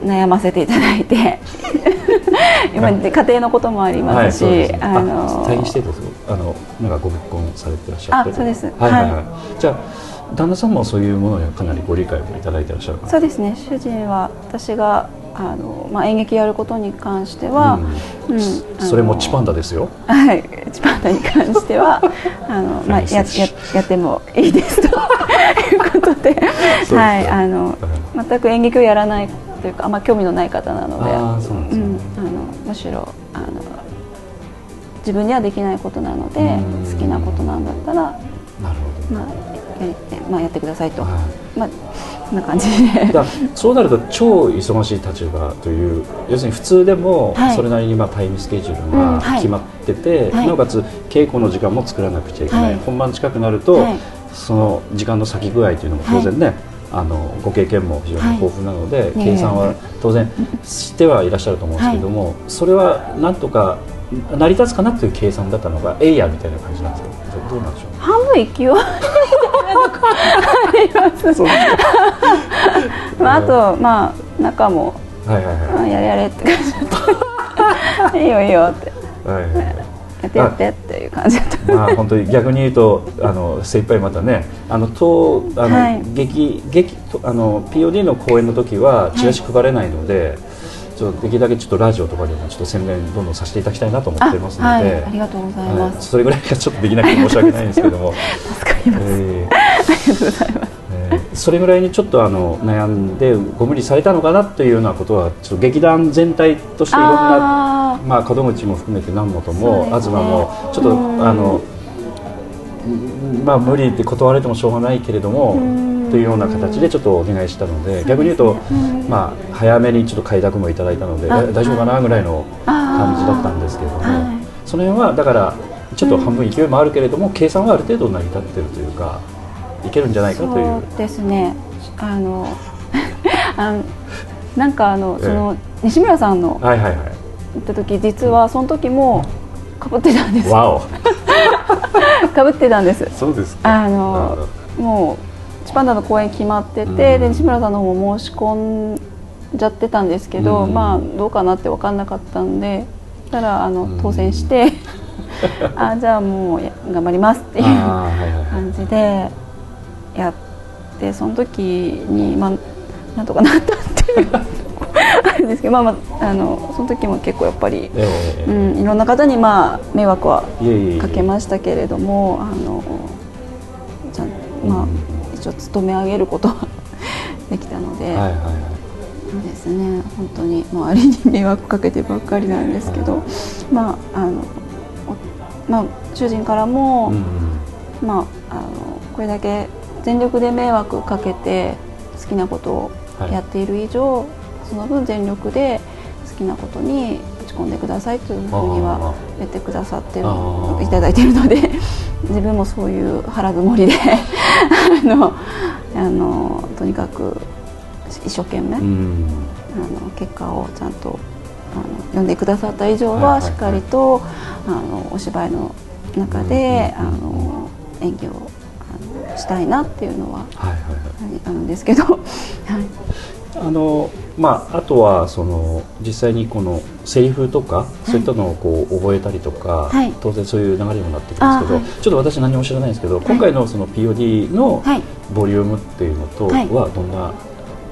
悩ませていただいて。今家庭のこともありますし、そうですね。あの退院してですあのなんかご結婚されてらっしゃってあそうです。はいはいはい、はじゃあ旦那さんもそういうものにはかなりご理解をいただいてらっしゃるそうですね。主人は私があの、まあ、演劇やることに関しては、うん、うん、それもチパンダですよ。はい。チパンダに関しては あの、まあ、やややってもいいですと。いうことではい。あの全く演劇をやらないというかあんま興味のない方なのであのむしろあの自分にはできないことなので好きなことなんだったらなるほど、まあやまあ、やってくださいと、はい、まあ、な感じで。そうなると超忙しい立場という要するに普通でもそれなりにまあタイムスケジュールが決まってて、はい、なおかつ稽古の時間も作らなくちゃいけない、はい、本番近くなると、その時間の先具合というのも当然ね、あのご経験も非常に豊富なので、計算は当然してはいらっしゃると思うんですけども、それはなんとか成り立つかなという計算だったのがえいやみたいな感じなんですけどどうなんでしょう？半分勢いありますまああとまあ中も、はいはいはい、やれやれって感じ。いいよいいよって、はいはい、やってやってっていう感じだった。まあ本当に逆に言うとあの精一杯またねあのとあの、はい、劇劇あの POD の公演の時はチラシ配れないので、はいちょっとできるだけちょっとラジオとかでもちょっと宣伝どんどんさせていただきたいなと思ってますので、あはい、ありがとうございます、はい、それぐらいがちょっとできなくて申し訳ないんですけども。助かります、えー、ありがとうございます、えー、それぐらいにちょっとあの悩んでご無理されたのかなというようなことはちょっと劇団全体としていろんなまあ門口も含めて南本も、ね、東もちょっとあのまあ無理って断られてもしょうがないけれども、というような形でちょっとお願いしたので、逆に言うと、まあ、早めにちょっと快諾もいただいたので大丈夫かなぐらいの感じだったんですけれども、その辺はだからちょっと半分勢いもあるけれども、計算はある程度成り立ってるというかいけるんじゃないかという。そうですね。あの あのなんかあの、その西村さんの行った時実はその時もかぶってたんです。わお。かぶってたんです。そうですあのもうチパンダの公演決まってて、うん、で西村さんの方も申し込んじゃってたんですけど、うん、まあどうかなって分かんなかったんでたらあの当選して、うん、あじゃあもう頑張りますっていう感じでやってその時にまあなんとかなったっていう あるんですけど、まあまあ、あのその時も結構やっぱり、えー、うん、いろんな方にまあ迷惑はかけましたけれどもあのちゃんまあ、一応勤め上げることは できたので、はいですね。本当に周りに迷惑かけてばっかりなんですけど、はい、まああのまあ主人からも、うんまああのこれだけ全力で迷惑かけて好きなことをやっている以上、はい、その分全力で好きなことに打ち込んでくださいというふうには言ってくださってるいただいているので 自分もそういう腹積もりで あのあのとにかく一生懸命、あの結果をちゃんとあの読んでくださった以上はしっかりと、あのお芝居の中で、あの演技をあのしたいなっていうのは、あるんですけど。はいあのまあ、あとはその実際にこのセリフとか、そういったのをこう覚えたりとか、はい、当然そういう流れにもなってくるんですけど、はい、ちょっと私何も知らないんですけど、今回のその POD のボリュームっていうのとはどんな、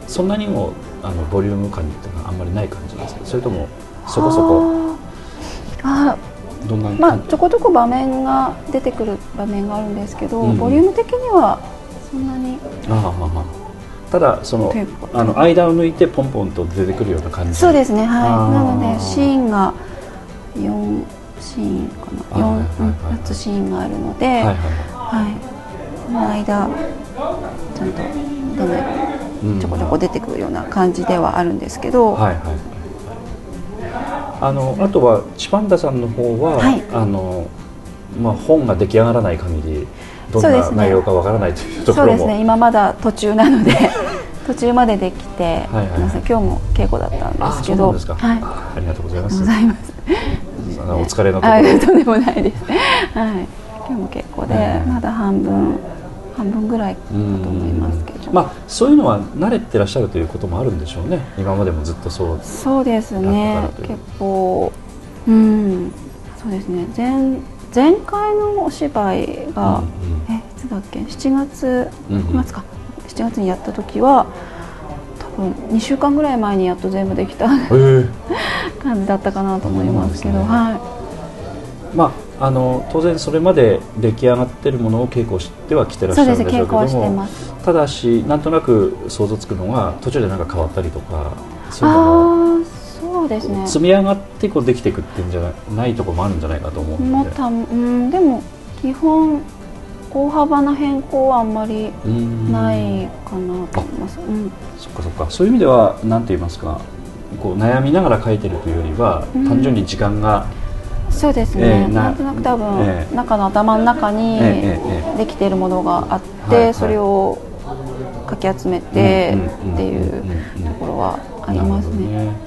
そんなにもあのボリューム感っていうのはあんまりない感じですかそれともそこそこあどんなまあ、ちょこちょこ場面が出てくる場面があるんですけど、うん、ボリューム的にはそんなに。ああただそのあの間を抜いてポンポンと出てくるような感じ。そうですねはい。なのでシーンが4シーンかな 4, つシーンがあるので、はいはいはい、の間ちゃんと出ないちょこちょこ出てくるような感じではあるんですけど、はいはい。あのあとはチパンダさんの方は、はい、あのまあ、本が出来上がらない限りどんな内容かわからないというところも。そうですね。今まだ途中なので 途中までできて、はいはい、今日も稽古だったんですけど。はい、ありがとうございます。ございます。お疲れのところ。とんでもないです。はい。今日も稽古で、まだ半分半分ぐらいだと思いますけど、まあ、そういうのは慣れてらっしゃるということもあるんでしょうね。今までもずっとそう。そうですね。結構うん。そうですね。前前回のお芝居が、うんうん、えいつだっけ？7月9月か、うん。うん、7月にやった時は多分2週間ぐらい前にやっと全部できたえ。ー 感じだったかなと思いますけど、ね。はい。まあ、あの当然それまで出来上がってるものを稽古してはきてらっしゃるんでしょうけど稽古はしてもます。ただしなんとなく想像つくのが途中で何か変わったりとかそういうのもああそうですね。積み上がってこうできていくっていうんじゃないところもあるんじゃないかと思うので。もうたうんでも基本大幅な変更はあんまりうんないかなと思います、うん、そっかそっか。そういう意味では何て言いますか。こう悩みながら書いてるというよりは、うん。単純に時間が、そうですね、ええななんとなく多分、ええ。中の頭の中にできているものがあって、それをかき集めてっていうところはありますね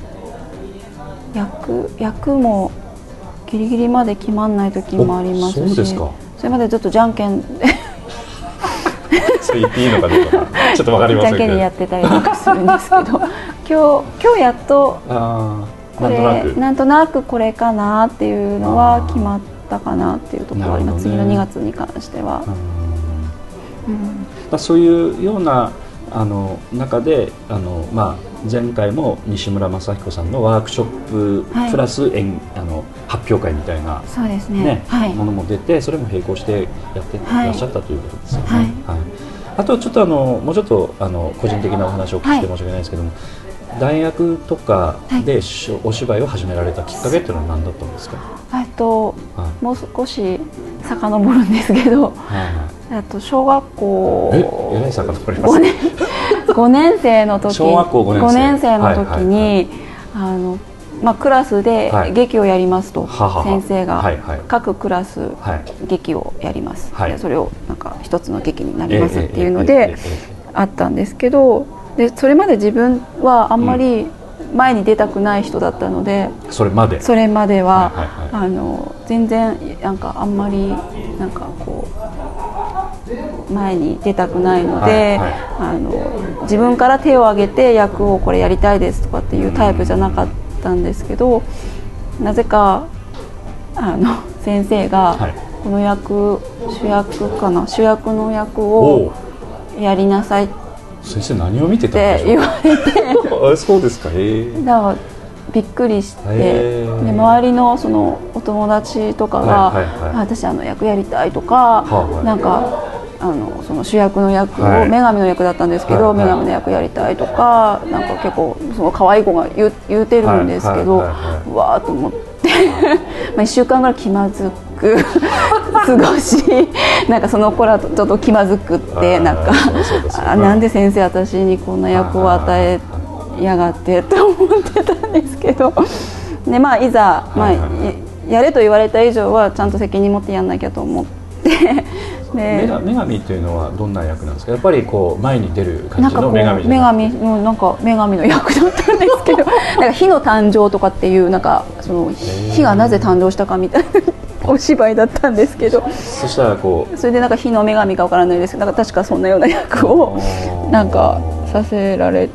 役役もギリギリまで決まんない時もありますしおそうですか。それまでずっとじゃんけん そう言っていいのかどうか。ちょっとわかりませんけど。じゃんけんでやってたりとかするんですけど 今日今日やっとこれなんとなくこれかなっていうのは決まったかなっていうところはね。次の2月に関しては、うん。そういうようなあの中であの、まあ、前回も西村雅彦さんのワークショップはい。プラス演、あの発表会みたいな、そうですね。ねはい。ものも出てそれも並行してやっていらっしゃったということですよね。はい。はい。あとちょっとあのもうちょっとあの個人的なお話を聞いて申し訳ないですけども、大学とかでお芝居を始められたきっかけっていうのは何だったんですか、えっとはい。もう少し遡るんですけどはいえっと小学校はい、ええらい遡ります5年5年生の時小学校五年生。の時に、あのまあ、クラスではい。劇をやりますと、ははは。先生が、各クラスはい。劇をやります、はい。でそれをなんか一つの劇になりますええっていうのええであったんですけどでそれまで自分はあんまり前に出たくない人だったので、えそれまで。それまでは、あの全然なんかあんまりなんかこう前に出たくないので、はいはい。あの自分から手を挙げて役をこれやりたいですとかっていうタイプじゃなかったんですけど、なぜかあの 先生が、はい。この役主役かな主役の役おをやりなさい。っ先生何を見てたんて言われて。あそうですか。へえ。だからびっくりしてで周りのそのお友達とかがはいはいはい。あ私あの役やりたい」とか、はあはい。なんかあのその主役の役を、はい。女神の役だったんですけど、はいはい。女神の役やりたいとかなんか結構その可愛い子が言う言うてるんですけど、うわーと思って まあ1週間ぐらい気まずく 過ごしなんかその子らとちょっと気まずくってなんかあなんで先生私にこんな役を与えやがってと思ってたんですけど。で、まあ、いざ、まあやれと言われた以上はちゃんと責任持ってやんなきゃと思って女で神女神というのはどんな役なんですか？やっぱりこう前に出る感じの女神じ女神のなんか女神の役だったんですけど なんか火の誕生とかっていうなんかその火がなぜ誕生したかみたいなお芝居だったんですけど。そしたらこう。それでなんか火の女神かわからないですけどなんか確かそんなような役をなんかさせられ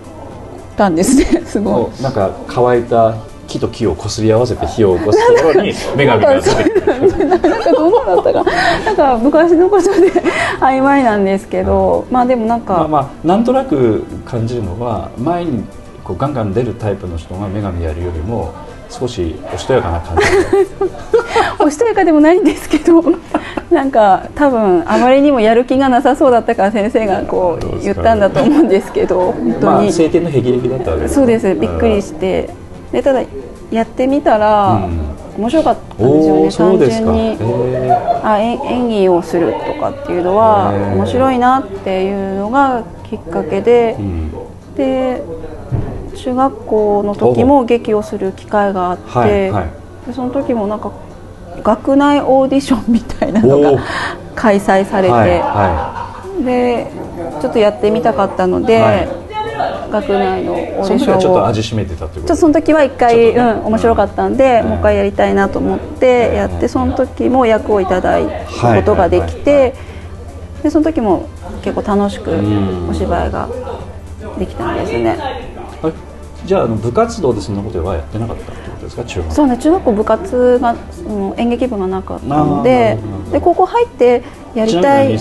たんですねすごい。なんか乾いた木と木をこすり合わせて火を起こすところに女神が出てくる。なんかどう。だったかなんか昔のことで曖昧なんですけどまあでもなんか、まあまあなんとなく感じるのは前にこうガンガン出るタイプの人が女神やるよりも少しおしとやかな感じ。おしとやかでもないんですけどなんか多分あまりにもやる気がなさそうだったから先生がこう言ったんだと思うんですけど本当まあに、晴天の霹靂だったわけですね。そうです。びっくりしてでただやってみたら、うん。面白かったんですよね単純に。へあ演演技をするとかっていうのは面白いなっていうのがきっかけでで中学校の時も劇をする機会があって、はいはい。でその時もなんか学内オーディションみたいなのが開催されて、はいはでちょっとやってみたかったので、はい学内のオーいその時ディションをはちょっと味しめてたということ？ちょっとその時は一回、ね。うん、面白かったんで、うんもう一回やりたいなと思ってやって、その時も役をいただくことができて、はい。はい。はいでその時も結構楽しくん。お芝居ができたんですね。じゃああの部活動でそんなことはやってなかったってことですか？中学そうね中学校部活がその演劇部がなかったのでで高校入ってやりたい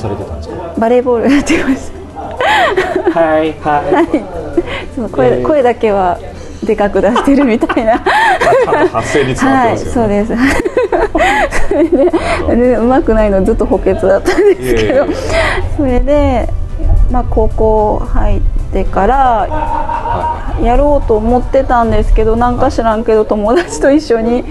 バレーボールやってましはい。はい そう声声だけはでかく出してるみたいな。発声に伝わってますよね、はい、そうです。それででうまくないのずっと補欠だったんですけど。それで、まあ、高校入ってからやろうと思ってたんですけどなんか知らんけど友達と一緒に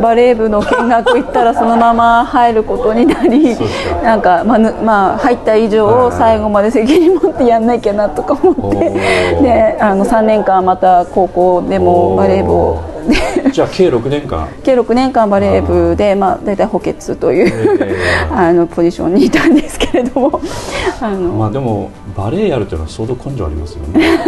バレー部の見学行ったらそのまま入ることになりなんか、まあぬまあ、入った以上最後まで責任持ってやんなきゃなとか思って。であの3年間また高校でもバレー部をでじゃあ計6年間。計6年間バレー部で、まあ、大体補欠という、え あのポジションにいたんですけれども。あの、まあでもバレエやるっていうのは相当根性ありますよね、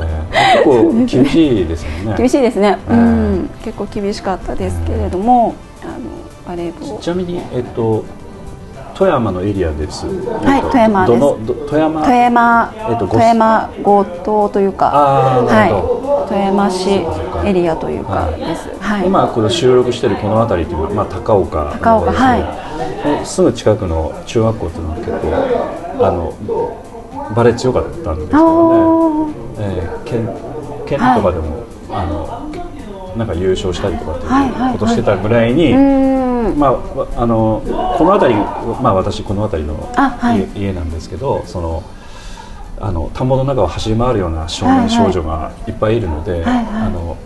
えー。結構厳しいですよね。厳しいですね、ええうん、結構厳しかったですけれどもあのバレー部を。ちなみに、えっと、富山のエリアです。はいえっと富山です。富山？富山、えっとご富山強盗というか、はい、富山市エリアというかです。はい。今この収録してるこの辺りっていうのは、まあ、高岡高岡はい。いすぐ近くの中学校っていうのは結構あのバレエ強かったんですけあどね、ー。えー県県とかでも、あのなんか優勝したりとかっていうはいはいはい。ことしてたぐらいに。まあ、わあのこの辺り、まあ、私この辺りの家,、家なんですけどそのあの田んぼの中を走り回るような少年、はいはい。少女がいっぱいいるので、はいはい。あの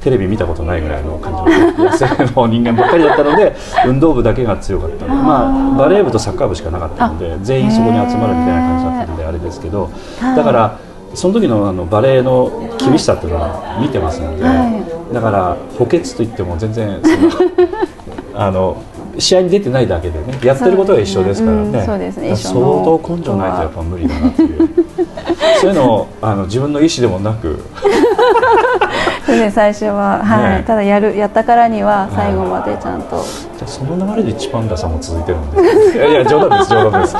テレビ見たことないぐらいの感じの野生の人間ばっかりだったので運動部だけが強かったのでまあ、バレー部とサッカー部しかなかったので全員そこに集まるみたいな感じだったのであれですけどはいだからその時のあのバレエの厳しさっていうのは見てますので、はだから補欠といっても全然その あの試合に出てないだけでねやってることは一緒ですからね。ねうんそうですね。相当根性ないとやっぱ無理だなっていうそういうのをあの自分の意思でもなくそれで最初は、はい、ねただやるやったからには最後までちゃんと。じゃあその流れで一番打さも続いてるんでいやいや冗談です冗談です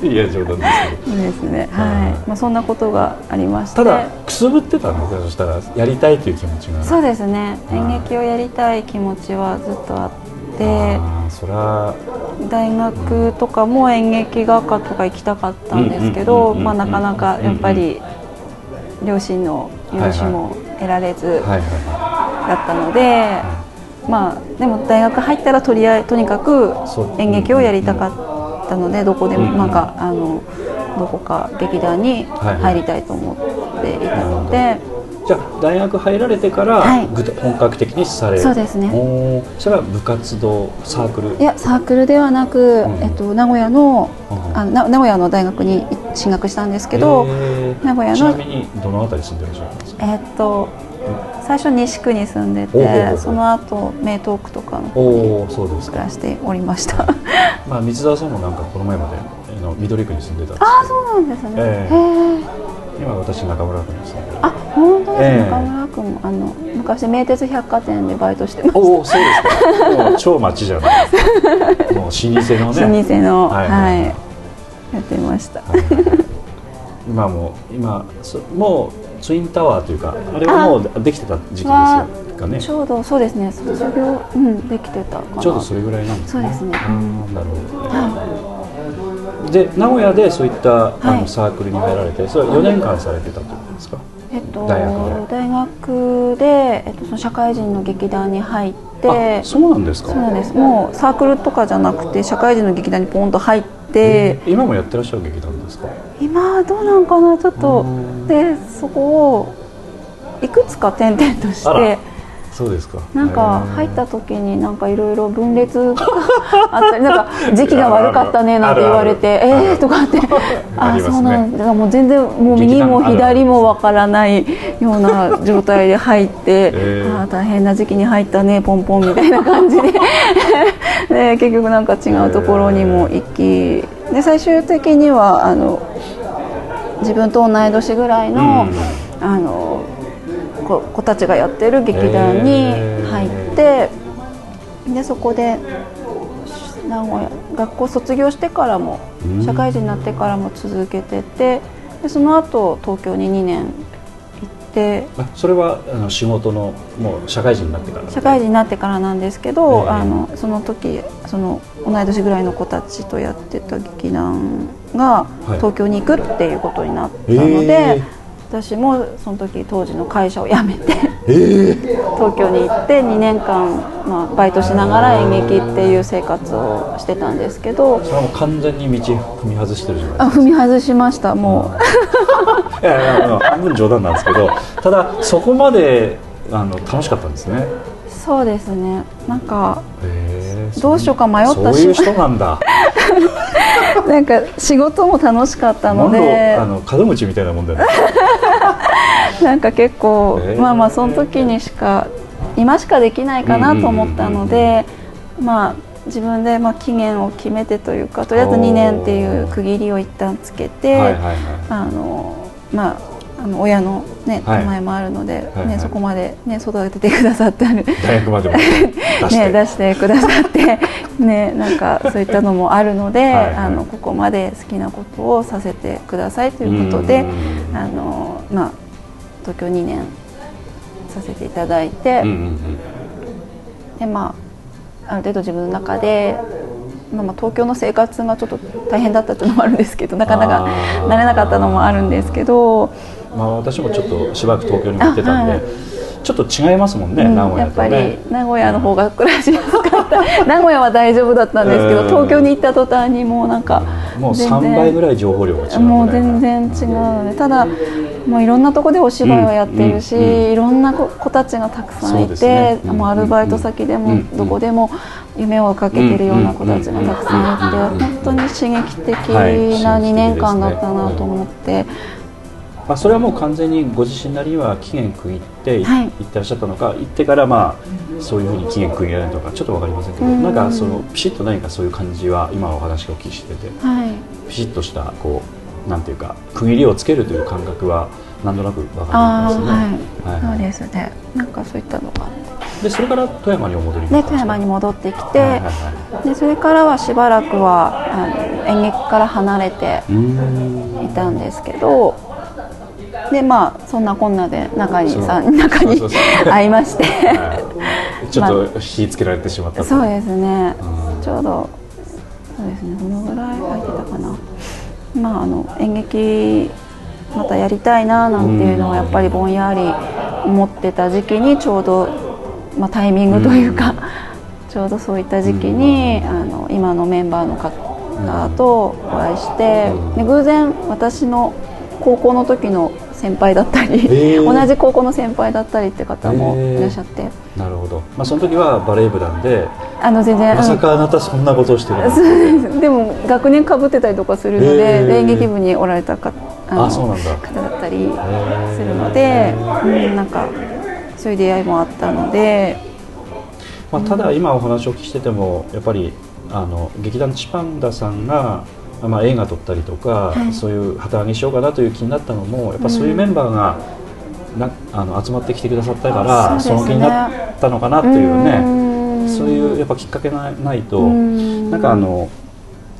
いや冗談ですですね。はい。まあそんなことがありまして。ただくすぶってたんですよそしたらやりたいという気持ちがそうですね。演劇をやりたい気持ちはずっとあって。あーそれは大学とかも演劇学科とか行きたかったんですけど、なかなかやっぱり両親の許しも得られずだったので、まあ、でも大学入ったらとりあえとにかく演劇をやりたかったのでどこでもなんかあのどこか劇団に入りたいと思っていたので、じゃあ大学入られてから、本格的にされる。そうですね。それは部活動サークル？いやサークルではなく、うん。えっと、名古屋のうん。あな名古屋の大学に進学したんですけど、えー。名古屋のちなみにどのあたり住んでらっしゃるんですか？えっと最初西区に住んでてその後名東区とかの方におおそうですか。暮らしておりました。まあ水沢さんもなんかこの前まであの緑区に住んでたんですああそうなんですね、えへえ今私中村区に住んでるあ本当ですね、ええ中村君もあの昔名鉄百貨店でバイトしてましおおそうですか。もう超町じゃないですか。もう老舗のた、ね。老舗のははい。い、はい。やってました、今も今そもうツインタワーというかあれはもうできてた時期ですよはかねちょうどそうですね。卒業うんできてたちょうどそれぐらいなんですね。そうですね。なるほど。ねで名古屋でそういったあはい。のサークルに入られてそれは4年間されてたってことですか？えっと大学で。大学で、えっと、その社会人の劇団に入ってあそうなんですか。そうなんです。もうサークルとかじゃなくて社会人の劇団にポンと入って、えー今もやってらっしゃる劇団ですか？今はどうなんかなちょっと。うん。でそこをいくつか転々としてそうですか。なんか入った時になんかいろいろ分裂が あったりなんか時期が悪かったねなんて言われてあるある。えーとかって。ああそうなんだ。もう全然もう右も左もわからないような状態で入ってえー。あー大変な時期に入ったねポンポンみたいな感じで。で結局なんか違うところにも行きで最終的にはあの自分と同い年ぐらいの,、あの子子たちがやってる劇団に入って、でそこで名古屋学校卒業してからもうん。社会人になってからも続けててでその後東京に2年行ってあそれはあの仕事のもう社会人になってから社会人になってからなんですけど、ええ。あのその時その同い年ぐらいの子たちとやってた劇団がはい。東京に行くっていうことになったので、え私もその時当時の会社を辞めてええ東京に行って2年間、まあ、バイトしながら演劇っていう生活をしてたんですけどそれはもう完全に道踏み外してるじゃないあ踏み外しましたもう。いやいやあの半分冗談なんですけどただそこまであの楽しかったんですね。そうですね。なんかへえどうしようか迷ったし。そういう人なんだ。なんか仕事も楽しかったので。とあの門口みたいなもんだよね。なんか結構、へー。まあまあその時にしか今しかできないかなと思ったので、まあ自分でまあ期限を決めてというかとりあえず2年っていう区切りを一旦つけて、はいはいはあのまああの親のねはい。名前もあるので、はいはい。ねそこまでね育ててくださってある。い大学までも 出して、ね、出してくださって、ね、なんかそういったのもあるのではいはい。あのここまで好きなことをさせてくださいということでうん。あの、まあ、東京2年させていただいて、うんうんうん。でまあ、ある程度自分の中で、まあ、まあ東京の生活がちょっと大変だったというのもあるんですけどなかなか慣れなかったのもあるんですけど。まあ私もちょっとしばらく東京にも行ってたんで、あはいちょっと違いますもんね、うん名古屋やっぱりとね名古屋の方が暮らしやすかった。名古屋は大丈夫だったんですけどうん。東京に行った途端にもうなんかもう全然。3倍ぐらい情報量が違うもう全然違うのでただもういろんなとこでお芝居をやってるし、うんうんうん。いろんな子子たちがたくさんいて、ね。うんもうアルバイト先でもうんうん。どこでも夢をかけてるような子たちがたくさんいてうんうん本当に刺激的はいな2年間だったなと思って。まあ、それはもう完全にご自身なりには期限区切っていはい。行ってらっしゃったのか、行ってからまあそういうふうに期限区切られるのかちょっとわかりませんけど、うん。なんかそのピシッと何かそういう感じは今お話をお聞きしててはい。ピシッとしたこうなんていうか区切りをつけるという感覚はなんとなくわかありますね。あはい、はいそうですね。なんかそういったのが。あってでそれから富山にお戻りで富山に戻ってきて、はいはいはでそれからはしばらくはあの演劇から離れていたんですけどでまあそんなこんなで中西さ中に会いまして。はい。ちょっと火つけられてしまったと。そうですね。うん。ちょうどそうですね。どのぐらい空いてたかな。まああの演劇またやりたいななんていうのはやっぱりぼんやり思ってた時期にちょうど、まあ、タイミングというか、ちょうどそういった時期に、あの今のメンバーの方とお会いして、うん。で偶然私の高校の時の先輩だったり、へー。同じ高校の先輩だったりって方もいらっしゃって、なるほど、まあ、その時はバレー部なんであの全然まさかあなたそんなことをしてるでも学年かぶってたりとかするのへでー。で演劇部におられたかああそうなんだ。方だったりするので、うん、なんかそういう出会いもあったので。まあ、ただ今お話をお聞きしててもやっぱりあの劇団チパンダさんが、まあ、映画撮ったりとか、そういう旗揚げしようかなという気になったのもやっぱそういうメンバーが、なあの集まってきてくださったからそ,、ね。の気になったのかなっていうね。うん。そういうやっぱきっかけがないとうん。なんかあの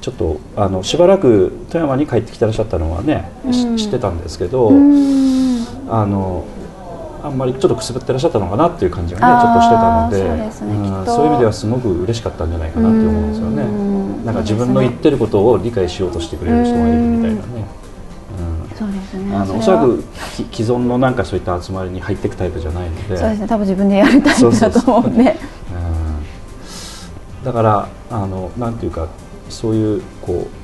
ちょっとあのしばらく富山に帰ってきてらっしゃったのはね、知ってたんですけど、うん。あのあんまりちょっとくすぶってらっしゃったのかなっていう感じがねちょっとしてたのでそういう意味ではすごく嬉しかったんじゃないかなって思うんですよね。うん。なんか自分の言ってることを理解しようとしてくれる人がいるみたいなね、そうですうん、ね。あのおそらくき既存のなんかそういった集まりに入っていくタイプじゃないので。そうですね。多分自分でやるタイプだと思うんで。うん。だからあのなんていうかそういうこう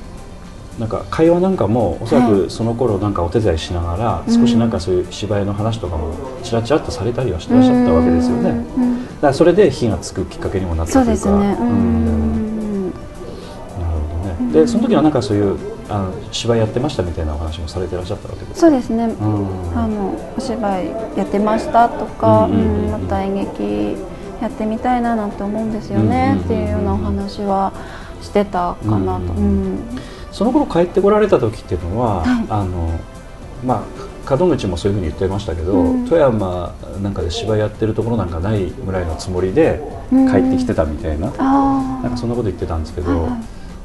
なんか会話なんかもおそらはくその頃なんかお手伝いしながら、うん少しなんかそういう芝居の話とかもちらちらっとされたりはしてらっしゃったわけですよね。だからそれで火がつくきっかけにもなったというか。なるほどね。でその時はなんかそういうあの芝居やってましたみたいなお話もされてらっしゃったわけですか？そうですね。うん。あのお芝居やってましたとか、また演劇やってみたいななんて思うんですよね、っていうようなお話はしてたかなと、うん。うんその頃帰ってこられた時っていうのは、はい。あのまあ門口もそういうふうに言ってましたけど、うん。富山なんかで芝居やってるところなんかないぐらいのつもりでうん。帰ってきてたみたいな、あなんかそんなこと言ってたんですけど、はいはい。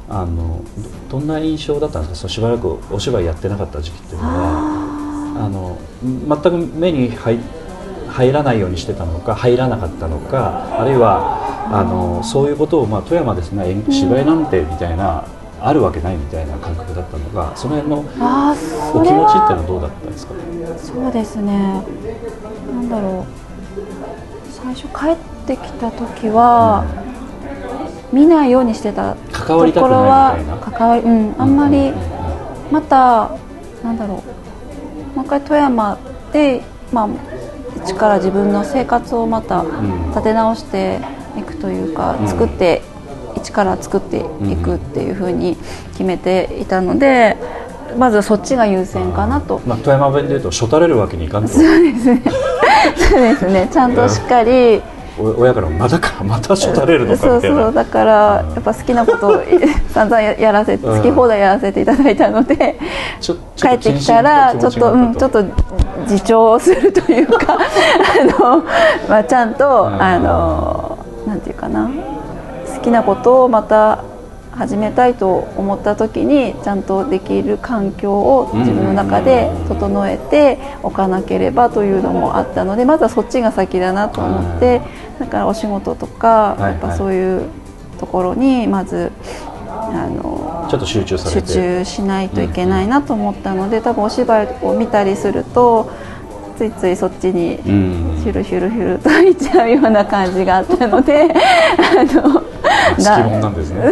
あのどどんな印象だったんですか？そのしばらくお芝居やってなかった時期っていうのは。あの全く目に入入らないようにしてたのか入らなかったのかあるいはあのそういうことを、まあ、富山ですね演芝居なんてみたいな、あるわけないみたいな感覚だったのがその辺のお気持ちっていうのははどうだったんですか？そうですね。なんだろう。最初帰ってきた時は、見ないようにしてたところは関わりうんあんまり、またなんだろう。もう一回富山で、まあ、一から自分の生活をまたん。立て直していくというか、うん。作って一から作っていくっていうふうに決めていたので、まずそっちが優先かなと。まあ、富山弁でいうとしょたれるわけにいかんとそうですねちゃんとしっかり親からまたかまたしょたれるのかそうみたいなそうだからやっぱ好きなことを散々やらせ好き放題やらせていただいたので帰ってきたらちょっとうんちょっと自重するというかあの、まあ、ちゃんとあのなんていうかなきなことをまた始めたいと思った時にちゃんとできる環境を自分の中で整えておかなければというのもあったのでまずはそっちが先だなと思ってだからお仕事とかやっぱそういうところにまずあのちょっと集中さ集れて中しないといけないなと思ったので多分お芝居を見たりするとついついそっちにうん。ヒュルヒュルヒュルといっちゃうような感じがあったのであの なんですね。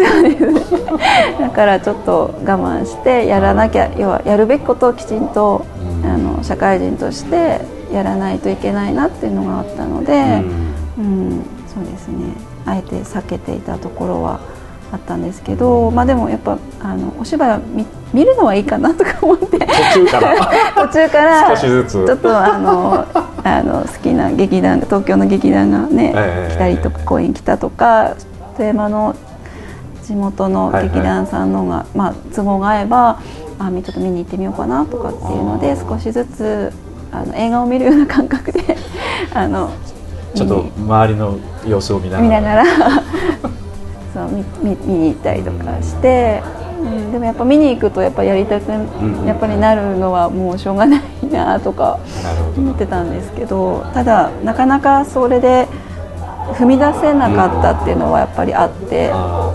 だからちょっと我慢してやらなきゃ要はやるべきことをきちんとうん。あの社会人としてやらないといけないなっていうのがあったので、うん。そうですね。あえて避けていたところはあったんですけど、まあ、でもやっぱあのお芝居は見見るのはいいかなとか思って。途中から。途中から少しずつ。ちょっとあのあの好きな劇団東京の劇団がね、ええ。来たりとか公演来たとか富山の地元の劇団さんのが、まあ、都合が合えばあちょっと見に行ってみようかなとかっていうので少しずつあの映画を見るような感覚で あのちょっと周りの様子を見ながら。見ながら そう見見見に行ったりとかして、うん、でもやっぱ見に行くとやっぱやりたく、んやっぱりなるのはもうしょうがないなとか思ってたん。ですけどただなかなかそれで踏み出せなかったっていうのはやっぱりあって、あ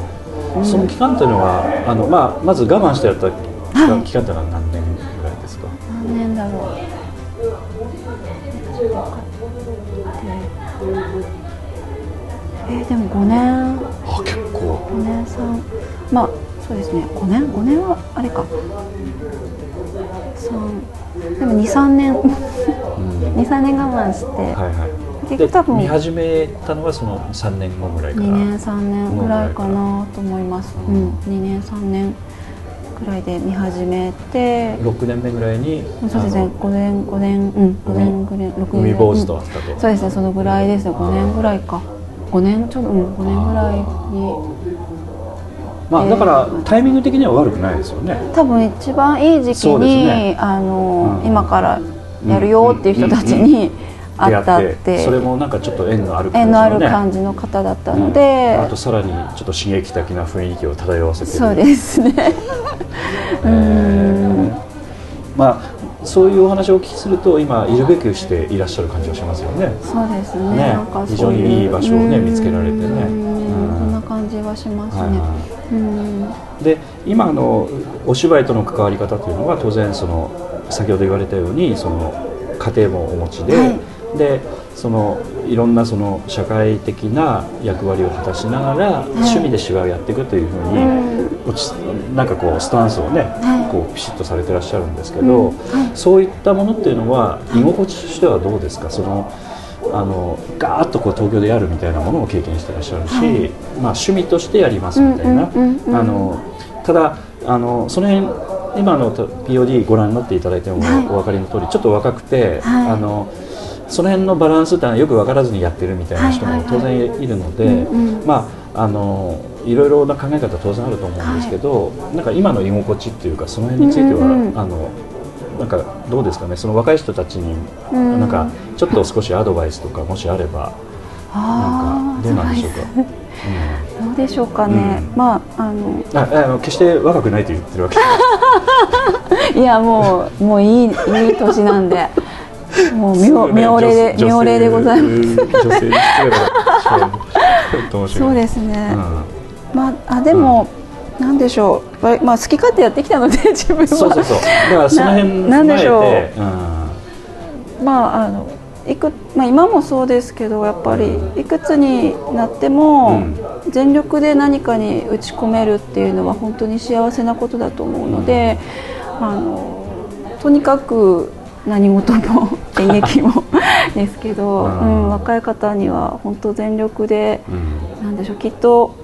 ー。その期間というのはあの、まあ、まず我慢してやった期間,、はい期間というのは何年ぐらいですか？何年だろう。えーでも5年。あ結構。5年3まあそうですね。5年？5年はあれか。3でも23年。23年我慢して、はいはい多分。で見始めたのはその3年後ぐらいから。2年3年ぐらいかなと思います、ううん。ん、2年3年ぐらいで見始めて。6年目ぐらいにそうですね。あの5年5年うん。5年ぐらい6年海坊主と会ったと、そうですね。そのぐらいですね。5年ぐらいか。5年ちょうどうん。5年ぐらいに。まあ、えーだからタイミング的には悪くないですよね。多分一番いい時期に、ね。あのうん。今からやるよっていう人たちに出会ってて。それもなんかちょっと縁のある感じ縁のあるね感じの方だったうんので、あとさらにちょっと刺激的な雰囲気を漂わせてる。そうですね。うーんまあそういうお話をお聞きすると今いるべくしていらっしゃる感じがしますよね。そうですね。ね。非常にいい場所をねうん。見つけられてね。うん。うんそんな感じはしますね、で今あのお芝居との関わり方というのは当然その先ほど言われたようにその家庭もお持ちで、はいでそのいろんなその社会的な役割を果たしながら、趣味で芝居をやっていくというふうに、落ちなんかこうスタンスをね、はい。こうピシッとされてらっしゃるんですけど、そういったものっていうのは居心地としてはどうですか？そのあのガーッとこう東京でやるみたいなものを経験してらっしゃるし、はい。まあ、趣味としてやりますみたいな、あのただあのその辺今の POD ご覧になっていただいてもはい。お分かりの通りちょっと若くて、はい。あのその辺のバランスってのはよく分からずにやってるみたいな人もはいはい。はい当然いるので、うんうんまああのいろいろな考え方当然あると思うんですけど、なんか今の居心地っていうかその辺については、うんうんうん。あのなんかどうですかね？その若い人たちに、うん。なんかちょっと少しアドバイスとかもしあればなんかどうなんでしょうか？うん。どうでしょうかね、うん。まああの。ああの決して若くないと言ってるわけ いやもうもういいいい年なんでもう妙妙齢で妙齢でございます。そうですね、うまああでも、なんでしょう。わまあ好き勝手やってきたので 自分は。んそうそうそう。だからその辺ななんでしょう。ん。まああのいくまあ、今もそうですけどやっぱりいくつになっても全力で何かに打ち込めるっていうのは本当に幸せなことだと思うので、あのとにかく何事も演劇もですけど、うん。うん、若い方には本当全力でうん。なんでしょうきっと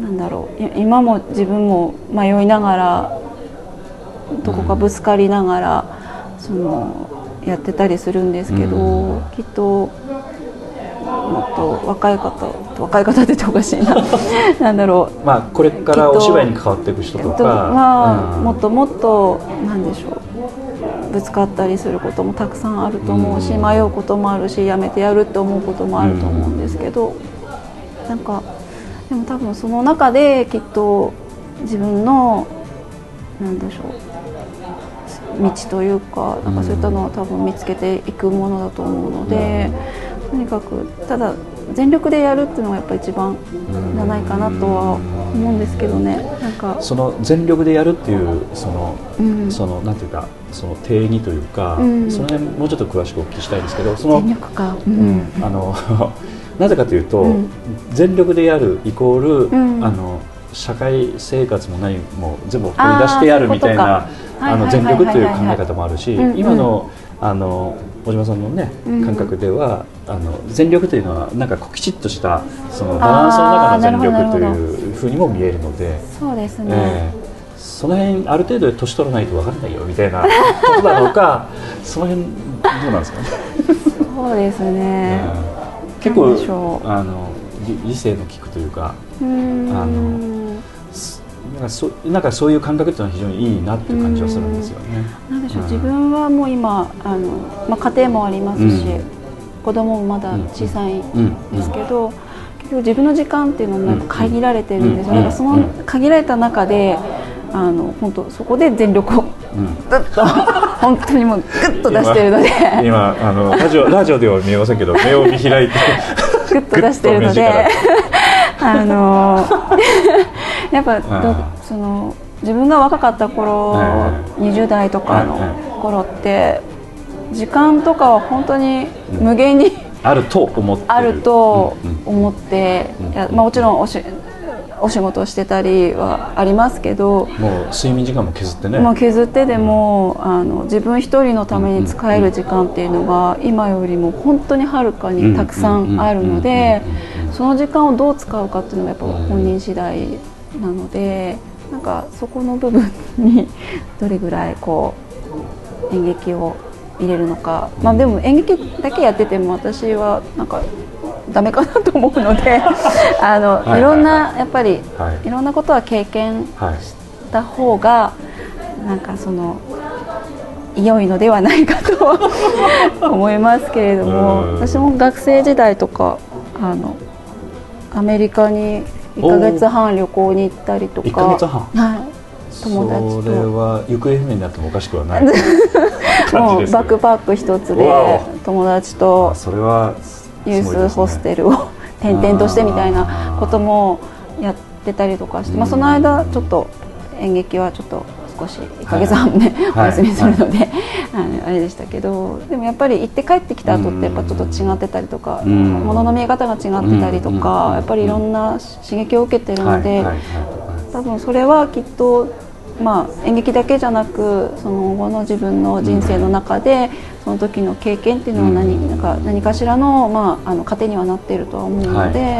なんだろうい今も自分も迷いながらどこかぶつかりながら、そのやってたりするんですけど、うん。きっともっと若い方若い方って言っておかしいな。なんだろうまあこれからお芝居に関わっていく人とか、まあ、うん。もっともっとなんでしょうぶつかったりすることもたくさんあると思うし、うん。迷うこともあるしやめてやるって思うこともあると思うんですけど、なんかでも多分その中できっと自分のなんでしょう道というかなんかそういったのは多分見つけていくものだと思うので、とにかくただ全力でやるっていうのがやっぱ一番じゃないかなとは思うんですけどね。なんか。その全力でやるっていうその、うん。そのなんていうかその定義というか、うん。その辺もうちょっと詳しくお聞きしたいんですけどその全力か、ううん。んあの なぜかというと、うん。全力でやるイコール、うん。あの社会生活も何も全部掘り出してやるみたいなあの全力という考え方もあるし、今のあの小島さんのねうん。感覚では、あの全力というのはなんかこうきちっとしたそのバランスの中の全力というふうにも見えるので。そうですね、ええ。その辺ある程度年取らないと分かんないよみたいな。ことなのかその辺どうなんですかね、そうですね、うん結構あの理理性の効くというかうーん。あのすなんかそなんかそういう感覚っていうのは非常にいいなっていう感じはするんですよね。なんでしょう、うん自分はもう今あの、まあ、家庭もありますし、うん子供もまだ小さいんうんですけど、結局自分の時間っていうのもなんか限られてるんですよ、うんだからその限られた中であの本当そこで全力をうん。ぐっと 本当にもうグッと出してるので。今今あのラジオラジオでは見えませんけど 目を見開いてグッと出してるので。あのやっぱその自分が若かった頃、はいは20代とかの頃って時間とかは本当に無限にあると思ってる。あるとうんうん思って、うん。いやまあ、もちろんおしお仕事をしてたりはありますけど、もう睡眠時間も削ってね、まあ、削ってでもあの自分一人のために使える時間っていうのが今よりも本当にはるかにたくさんあるのでその時間をどう使うかっていうのがやっぱ本人次第なのでなんかそこの部分にどれぐらいこう演劇を入れるのか、まあ、でも演劇だけやってても私はなんかダメかなと思うので あの、はいろんなやっぱり、はい。いろんなことは経験はいした方がなんかその良いのではないかと 思いますけれどもうん。私も学生時代とかあのアメリカに1ヶ月半旅行に行ったりとか。1ヶ月半？はい、友達と。それは行方不明になってもおかしくはない。もうバックパック一つわでお。友達とあそれはユースホステルを転々としてみたいなこともやってたりとかして、まあ、その間ちょっと演劇はちょっと少し1ヶ月半ね、はい。お休みするので、あのあれでしたけどでもやっぱり行って帰ってきた後ってやっぱちょっと違ってたりとかうん。ものの見え方が違ってたりとうん。かやっぱりいろんな刺激を受けてるので、多分それはきっと、まあ、演劇だけじゃなくその後の自分の人生の中で、その時の経験っていうのは何,、なんか何かしらの,、まあ、あの糧にはなっているとは思うので、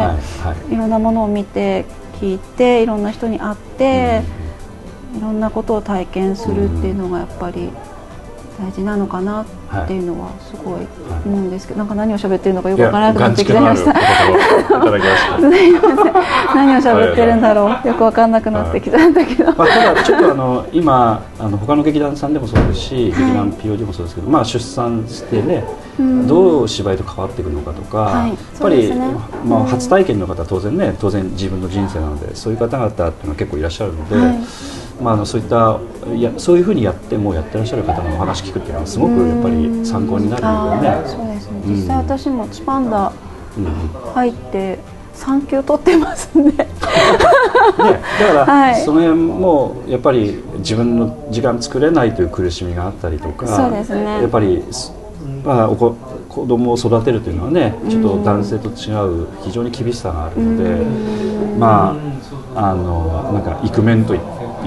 いろんなものを見て聞いていろんな人に会って、いろんなことを体験するっていうのがやっぱり大事なのかなっていうのはすごい思うんですけど、なんか何を喋ってるのかよくわからなくなってきちゃいました。何を喋ってるんだろう。よくわかんなくなってきたんだけど、まあ、ただちょっとあの今あの他の劇団さんでもそうですし、劇団 POD もそうですけど、まあ、出産してね、うん。どう芝居と変わっていくのかとか、はい。やっぱり、ね。まあ、うん。初体験の方は当然ね当然自分の人生なのでそういう方々っていうのは結構いらっしゃるので、はいまあ、あのそういったいやそういうふうにやってもうやってらっしゃる方のお話聞くっていうのはすごくやっぱり参考になるよね。そうですね。実際私もチパンダうん。入って3級取ってますんで ね、だから、はい。その辺もやっぱり自分の時間作れないという苦しみがあったりとかそうですね。やっぱり、すまあ、おこ子供を育てるというのはねちょっと男性と違う非常に厳しさがあるので、まああのなんかイクメンとい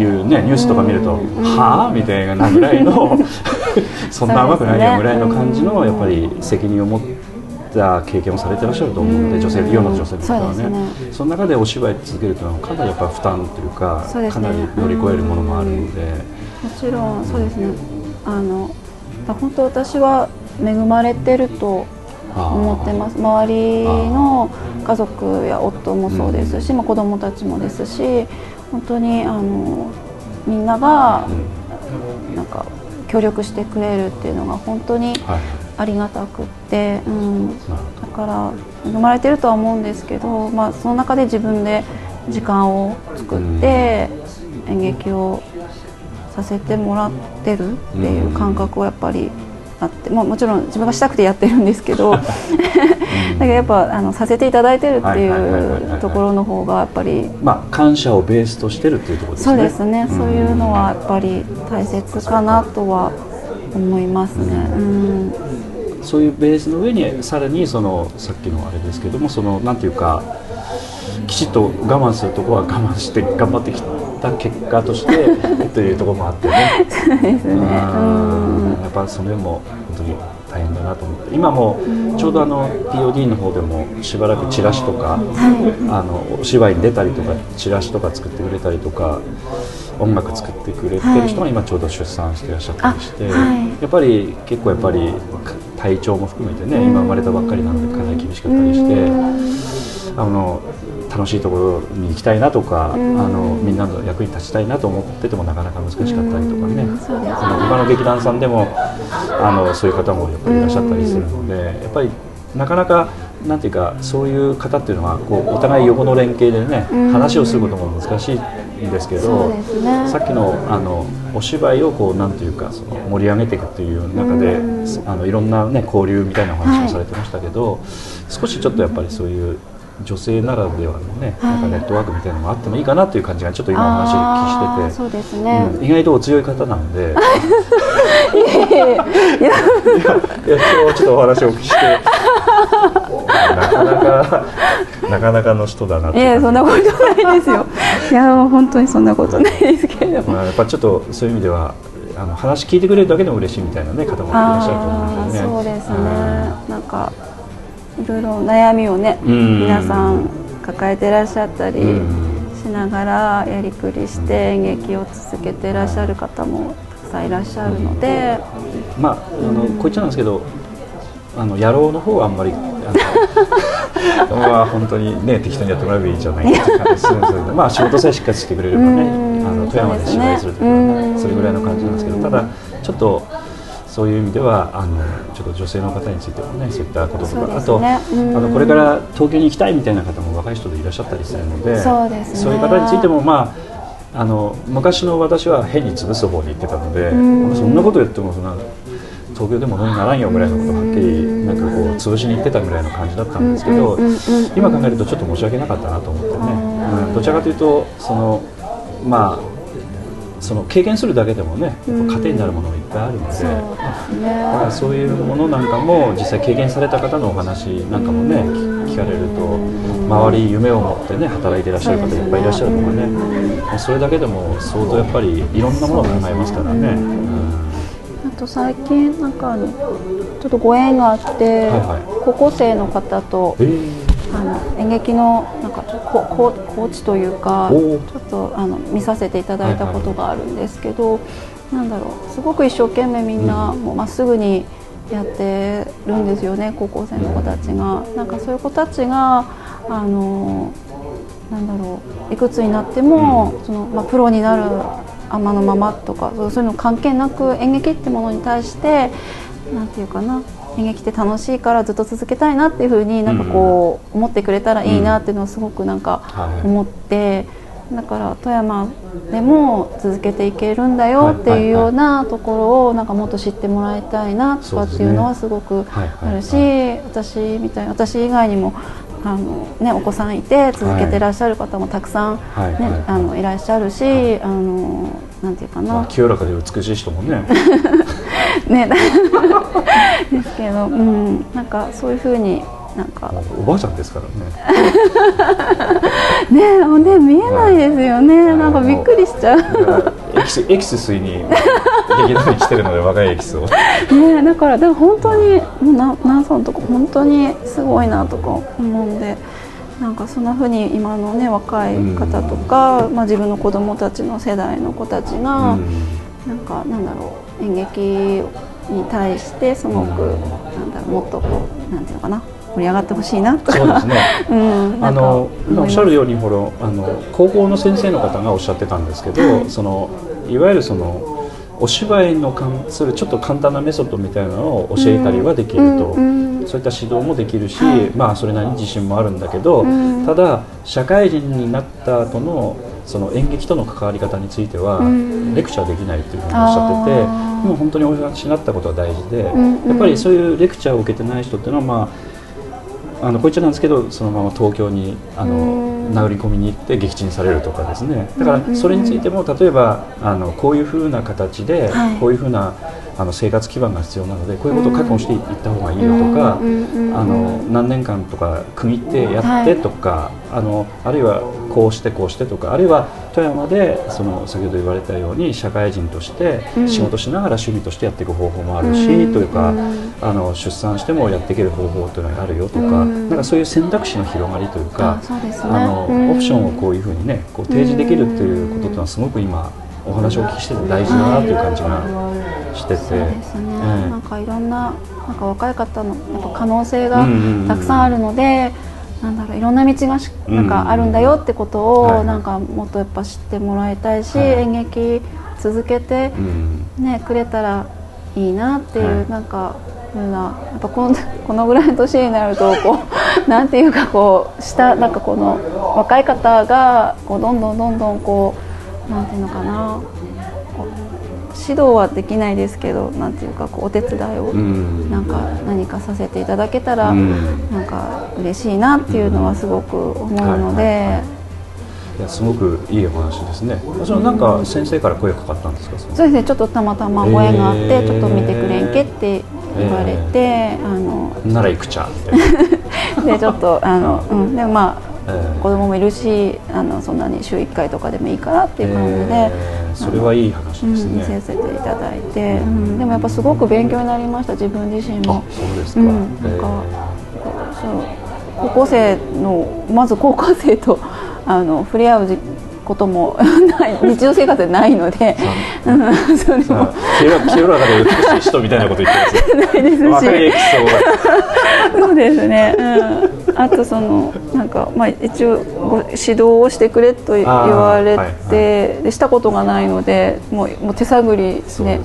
うねニュースとか見ると「はあ?」みたいなぐらいの そんな甘くないよぐらいの感じのやっぱり責任を持った経験をされてらっしゃると思うので女性世の女性の方はね。ね。その中でお芝居続けるというのはかなりやっぱ負担というかね。かなり乗り越えるものもあるので、もちろんそうですね。あのだ本当私は恵まれてると思ってます。周りの家族や夫もそうですし、まあ、子供たちもですし本当にあのみんながなんか協力してくれるっていうのが本当にはい。ありがたくって、うん、だから恵まれてるとは思うんですけど、まあ、その中で自分で時間を作って演劇をさせてもらってるっていう感覚はやっぱりあって、まあ、もちろん自分がしたくてやってるんですけど だけどやっぱあのさせていただいてるっていうところの方がやっぱり。まあ感謝をベースとしてるっていうところですね。そうですね、そういうのはやっぱり大切かなとは思いますね。うん。そういうベースの上にさらにそのさっきのあれですけどもそのなんていうかきちっと我慢するところは我慢して頑張ってきた結果として というところもあってね。そうですね。うんうん。やっぱそれも本当に大変だなと思って。今もちょうどあの POD の方でもしばらくチラシとか、あのお芝居に出たりとかチラシとか作ってくれたりとか音楽作ってくれてる人が今ちょうど出産してらっしゃったりして、やっぱり結構やっぱり体調も含めてね今生まれたばっかりなんでかなり厳しかったりして。あの楽しいところに行きたいなとか、あのみんなの役に立ちたいなと思っててもなかなか難しかったりとかね、その他の劇団さんでもあのそういう方もやっぱりいらっしゃったりするので、やっぱりなかなかなんていうかそういう方っていうのはこうお互い横の連携でね、話をすることも難しいんですけそどね。さっきのあのお芝居をこうなんていうかその盛り上げていくっていう中で、あのいろんなね交流みたいなお話をされてましたけど、少しちょっとやっぱりそういう女性ならではのね、なんかネットワークみたいなのもあってもいいかなという感じがちょっと今お話聞きしてて。そうですね。うん意外とお強い方なんで、いや いや今日ちょっとお話をお聞きして、なかなかなかなかの人だなっていやそんなことないですよ。いやもう本当にそんなことないですけれども。まあやっぱちょっとそういう意味ではあの話聞いてくれるだけでも嬉しいみたいなね方もいらっしゃると思うんでね。そうですね。なんかいろいろ悩みをねうん。皆さん抱えてらっしゃったりうん。しながらやりくりして演劇を続けてらっしゃる方もたくさんいらっしゃるので。まああのこう言っちゃなんですけど。あの野郎の方はあんまりあの まあ本当にね適当にやってもらえばいいじゃないかって感じするんですけどまあ仕事さえしっかりしてくれればねうん。あの富山で芝居するとかうんね。それぐらいの感じなんですけどただちょっとそういう意味ではあのちょっと女性の方についてもねそういったこととか、そうであとあのこれから東京に行きたいみたいな方も若い人でいらっしゃったりするのでそうですね。そういう方についてもまああの昔の私は変に潰す方に行ってたので、ん。そんなこと言ってもそんな東京でものにならんよぐらいのことをはっきりなんかこう潰しに行ってたぐらいの感じだったんですけど、今考えるとちょっと申し訳なかったなと思ってね、うん。どちらかというとそのまあその経験するだけでもね糧になるものがいっぱいあるので。だからね。そういうものなんかも実際経験された方のお話なんかもね聞聞かれると周り夢を持ってね働いていらっしゃる方いっぱいいらっしゃるとかね。それだけでも相当やっぱりいろんなものを考えますからね。あと最近なんかちょっとご縁があって、高校生の方とあの演劇のなんかここコーチというかちおょーっとあの見させていただいたことがあるんですけど、なんだろうすごく一生懸命みんなもうまっすぐにやってるんですよね高校生の子たちが。なんかそういう子たちがあのなんだろういくつになっても、そのまあ、プロになるあまのままとかそうそういうの関係なく演劇ってものに対してなんていうかな演劇って楽しいからずっと続けたいなっていうふうになんかこう思ってくれたらいいなっていうのをすごくなんかはい思ってだから富山でも続けていけるんだよっていうようなところをなんかもっと知ってもらいたいなとかっていうのはすごくあるし、私みたい私以外にもあのね、お子さんいて続けてらっしゃる方もたくさん、ねあのいらっしゃるし、あのなんていうかな、まあ、清らかで美しい人もね。ね。ですけど、うん、なんかそういうふうになんか。おばあちゃんですからね。ねもうね見えないですよね、はい、なんかびっくりしちゃう。エキスエキス吸いに劇団に来てるので若いエキスを。ねだからでも本当にもうな何さんとか本当にすごいなとか思うんでなんかそんなふうに今のね若い方とか、うん、まあ、自分の子供たちの世代の子たちが、うん、なんかなんだろう演劇に対してすごく、うん、なんだろうもっとこうなんていうのかな盛り上がってほしいなと。そうですね。うん、あのおっしゃるようにほらあの高校の先生の方がおっしゃってたんですけど、はい、そのいわゆるそのお芝居の関するちょっと簡単なメソッドみたいなのを教えたりはできると、そういった指導もできるし、はい、まあそれなりに自信もあるんだけど、うん、ただ社会人になった後のその演劇との関わり方については、レクチャーできないっていうふうにおっしゃってて、もう本当にお話になったことは大事で、やっぱりそういうレクチャーを受けてない人っていうのはまああのこいつなんですけどそのまま東京にあの殴り込みに行って撃沈されるとかですね。だからそれについても例えばあのこういうふうな形で、こういうふうなあの生活基盤が必要なのでこういうことを確保していった方がいいよとか、あの何年間とか区切ってやってとか、あのあるいはこうしてこうしてとかあるいは富山でその先ほど言われたように社会人として仕事しながら趣味としてやっていく方法もあるし、というか、あの出産してもやっていける方法というのがあるよとか、なんかそういう選択肢の広がりというかあのオプションをこういうふうにねこう提示できるっていうことというのはすごく今お話をお聞きしてて大事だなという感じがしてて、そうですね、なんかいろんななんか若い方のやっぱ可能性がたくさんあるので。なんだろういろんな道がなんかあるんだよってことをなんかもっとやっぱ知ってもらいたいし、演劇続けてね、くれたらいいなっていう、なんかふうなやっぱこの このぐらいの年になるとこう なんていうかこう下なんかこの若い方がこうどんどんどんどんこうなんていうのかな指導はできないですけどなんていうかこうお手伝いをなんか何かさせていただけたら、うん、なんか嬉しいなっていうのはすごく思うので。はいやすごくいいお話ですね。そのなんか先生から声かかったんですか？そうですね。ちょっとたまたまご縁があって、えー、ちょっと見てくれんけって言われて、えー、あのなら行くちゃ でちょっとあのうんでもまあ子供もいるしあのそんなに週1回とかでもいいからっていう感じで、えー、それはいい話ですね、見せていただいて、うん、でもやっぱすごく勉強になりました自分自身も。そうですか、うん、なんか、えー、そう。高校生のまず高校生とあの触れ合うことも ない日常生活でないので、うん、それも。清らかで美しい人みたいなこと言ってますないですしそうですね、うん、あとそのなんかまあ一応ご指導をしてくれと言われて、はいはい、したことがないのでもうもう手探りで、ね、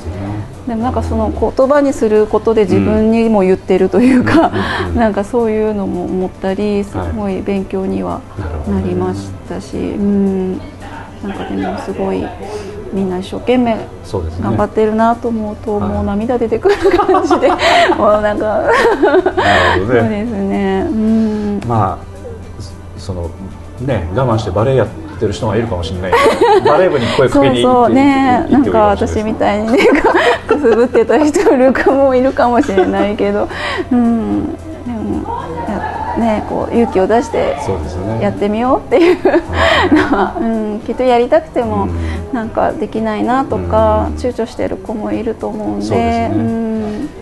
でもなんかその言葉にすることで自分にも言ってるというか、うん、なんかそういうのも思ったりすごい勉強にはなりましたし、はい、うん。なんかでもすごいみんな一生懸命頑張ってるなと思うと、もう涙出てくる感じで、もうなんか。そうですね、うん、まあそのね我慢してバレエやってる人がいるかもしれない。バレー部に声かけにそうそう。ねなんか私みたいにねくすぶってた人いるかもいるかもしれないけど、うん、でもね、こう勇気を出してやってみようっていうのは、うん、きっとやりたくてもなんかできないなとか、躊躇してる子もいると思うんで。そう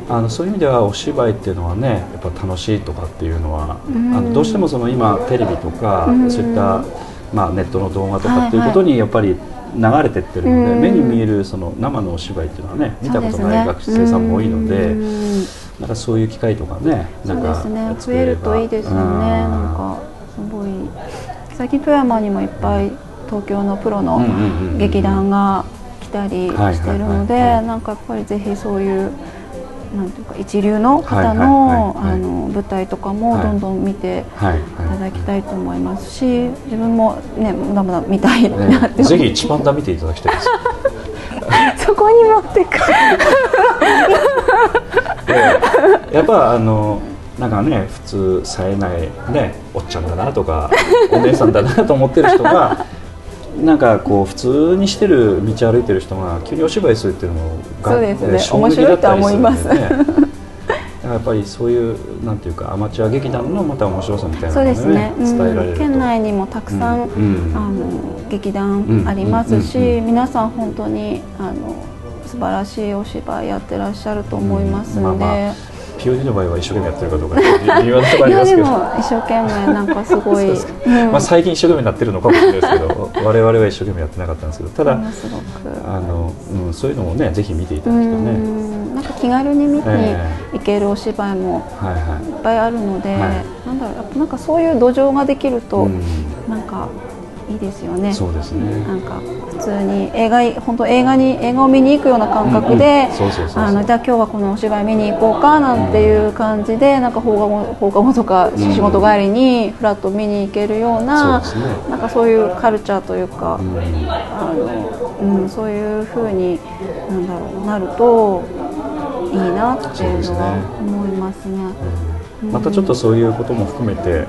あのそういう意味ではお芝居っていうのはねやっぱ楽しいとかっていうのは、あのどうしてもその今テレビとか、そういった、まあ、ネットの動画とかっていうことにやっぱり、流れてってるので、目に見えるその生のお芝居っていうのはね見たことない学生さんも多いので。なんかそういう機会とかねなんかそうですね。増えるといいですよね、なんかすごい最近富山にもいっぱい東京のプロの劇団が来たりしてるのでなんかやっぱりぜひそういうなんていうか一流の方はいのあの舞台とかもどんどん見てはいい。ただきたいと思いますし自分もねまだまだ見たいなねって。ぜひ一番だ見ていただきたいです そこに持ってく。でやっぱあのなんかね普通冴えないねおっちゃんだなとかお姉さんだなと思ってる人がなんかこう普通にしてる道歩いてる人が急にお芝居するっていうのがそうですね。え衝撃だったりするんで面白いとね やっぱりそういうなんていうかアマチュア劇団のまた面白さみたいなそうのをね。ですね、うん。県内にもたくさん、うん。うんあの劇団ありますし、皆さん本当にあの素晴らしいお芝居やってらっしゃると思いますので、うんまあまあ POD の場合は一生懸命やってるかどうか微妙なところありますけど。も一生懸命なんかすごい、そうんまあ、最近一生懸命になってるのかもしれないですけど 我々は一生懸命やってなかったんですけどただあの、うん、そういうのもねぜひ見ていたうだきたいね、んなんか気軽に見にえ。行けるお芝居もはいはい。いっぱいあるので、はい。なんだろうやっぱなんかそういう土壌ができると、うん。なんかいいですよね。そうですね。なんか普通に映画本当映画に映画を見に行くような感覚であのじゃあ今日はこのお芝居見に行こうかなんていう感じでなんか放課後放課後とかうん仕事帰りにフラッと見に行けるような、そうですね。なんかそういうカルチャーというか、うん。あのうん、そういう風になんだろうなるといいなっていうのは思いますね。またちょっとそういうことも含めて、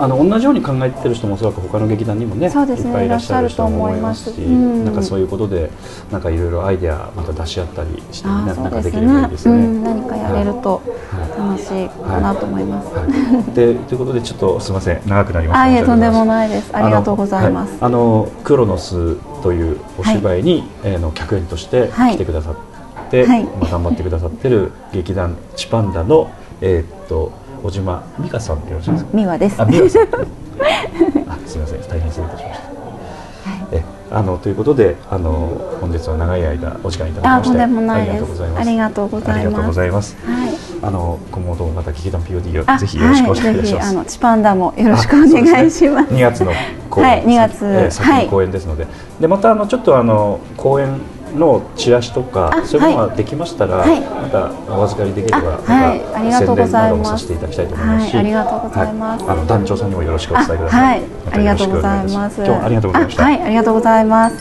あの同じように考えてる人もおそらく他の劇団にもねね。いっぱいいらっしゃる人も思いますしうん。なんかそういうことでなんかいろいろアイデアまた出し合ったりして、あね、ーそうですなんかできればいいねですね。うん、何かやれるとはい。楽しいかなと思います。はい、でということでちょっとすみません。長くなりました。あい。えとんでもいないです。ありがとうございます。あの,、クロノスというお芝居に、えーの客演としてはい。来てくださって、はい。まあ、頑張ってくださってる劇団チパンダのえーっと小島美香さんでよろしいですか？美和です。あ、美和さん。あ、すみません、大変失礼いたしました。え、あのということで、あの本日は長い間お時間いただきまして、ありがとうございます。ありがとうございますありがとうございます。はい。あの今後ともまた劇団 POD あをぜひよろしくお願いいたはい、ぜひします。あのチパンダもよろしくお願いします。2月の公演、はい2月えー先公演ですので、でまたあのちょっとあの公演のチラシとかあそういうものができましたら、はい。またお預かりできれば、あはいありがとうございます。宣伝などもさせていただきたいと思いますし、はいありがとうございます。はい。あの団長さんにもよろしくお伝えください。あはい、またありがとうございます。今日はありがとうございました。あはい、ありがとうございます。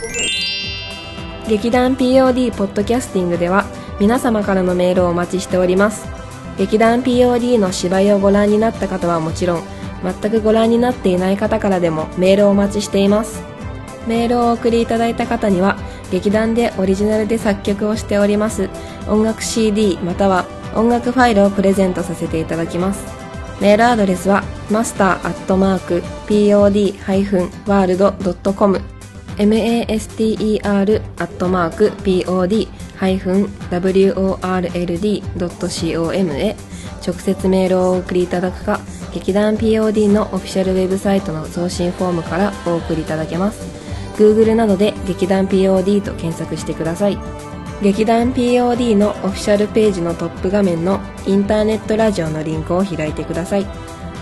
劇団 POD ポッドキャスティングでは皆様からのメールをお待ちしております。劇団 POD の芝居をご覧になった方はもちろん全くご覧になっていない方からでもメールをお待ちしています。メールをお送りいただいた方には劇団でオリジナルで作曲をしております。音楽 CD または音楽ファイルをプレゼントさせていただきます。メールアドレスは master.pod-world.com master.pod-world.com へ。直接メールをお送りいただくか劇団 POD のオフィシャルウェブサイトの送信フォームからお送りいただけます。Google などで劇団 POD と検索してください。劇団 POD のオフィシャルページのトップ画面のインターネットラジオのリンクを開いてください。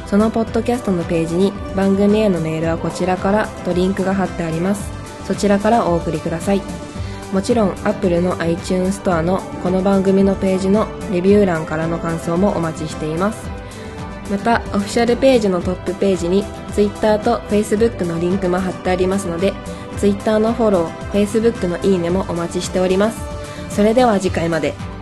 そのポッドキャストのページに番組へのメールはこちらからとリンクが貼ってあります。そちらからお送りください。もちろん Apple の iTunes ストアのこの番組のページのレビュー欄からの感想もお待ちしています。またオフィシャルページのトップページに Twitter と Facebook のリンクも貼ってありますので Twitter のフォロー Facebook のいいねもお待ちしております。それでは次回まで。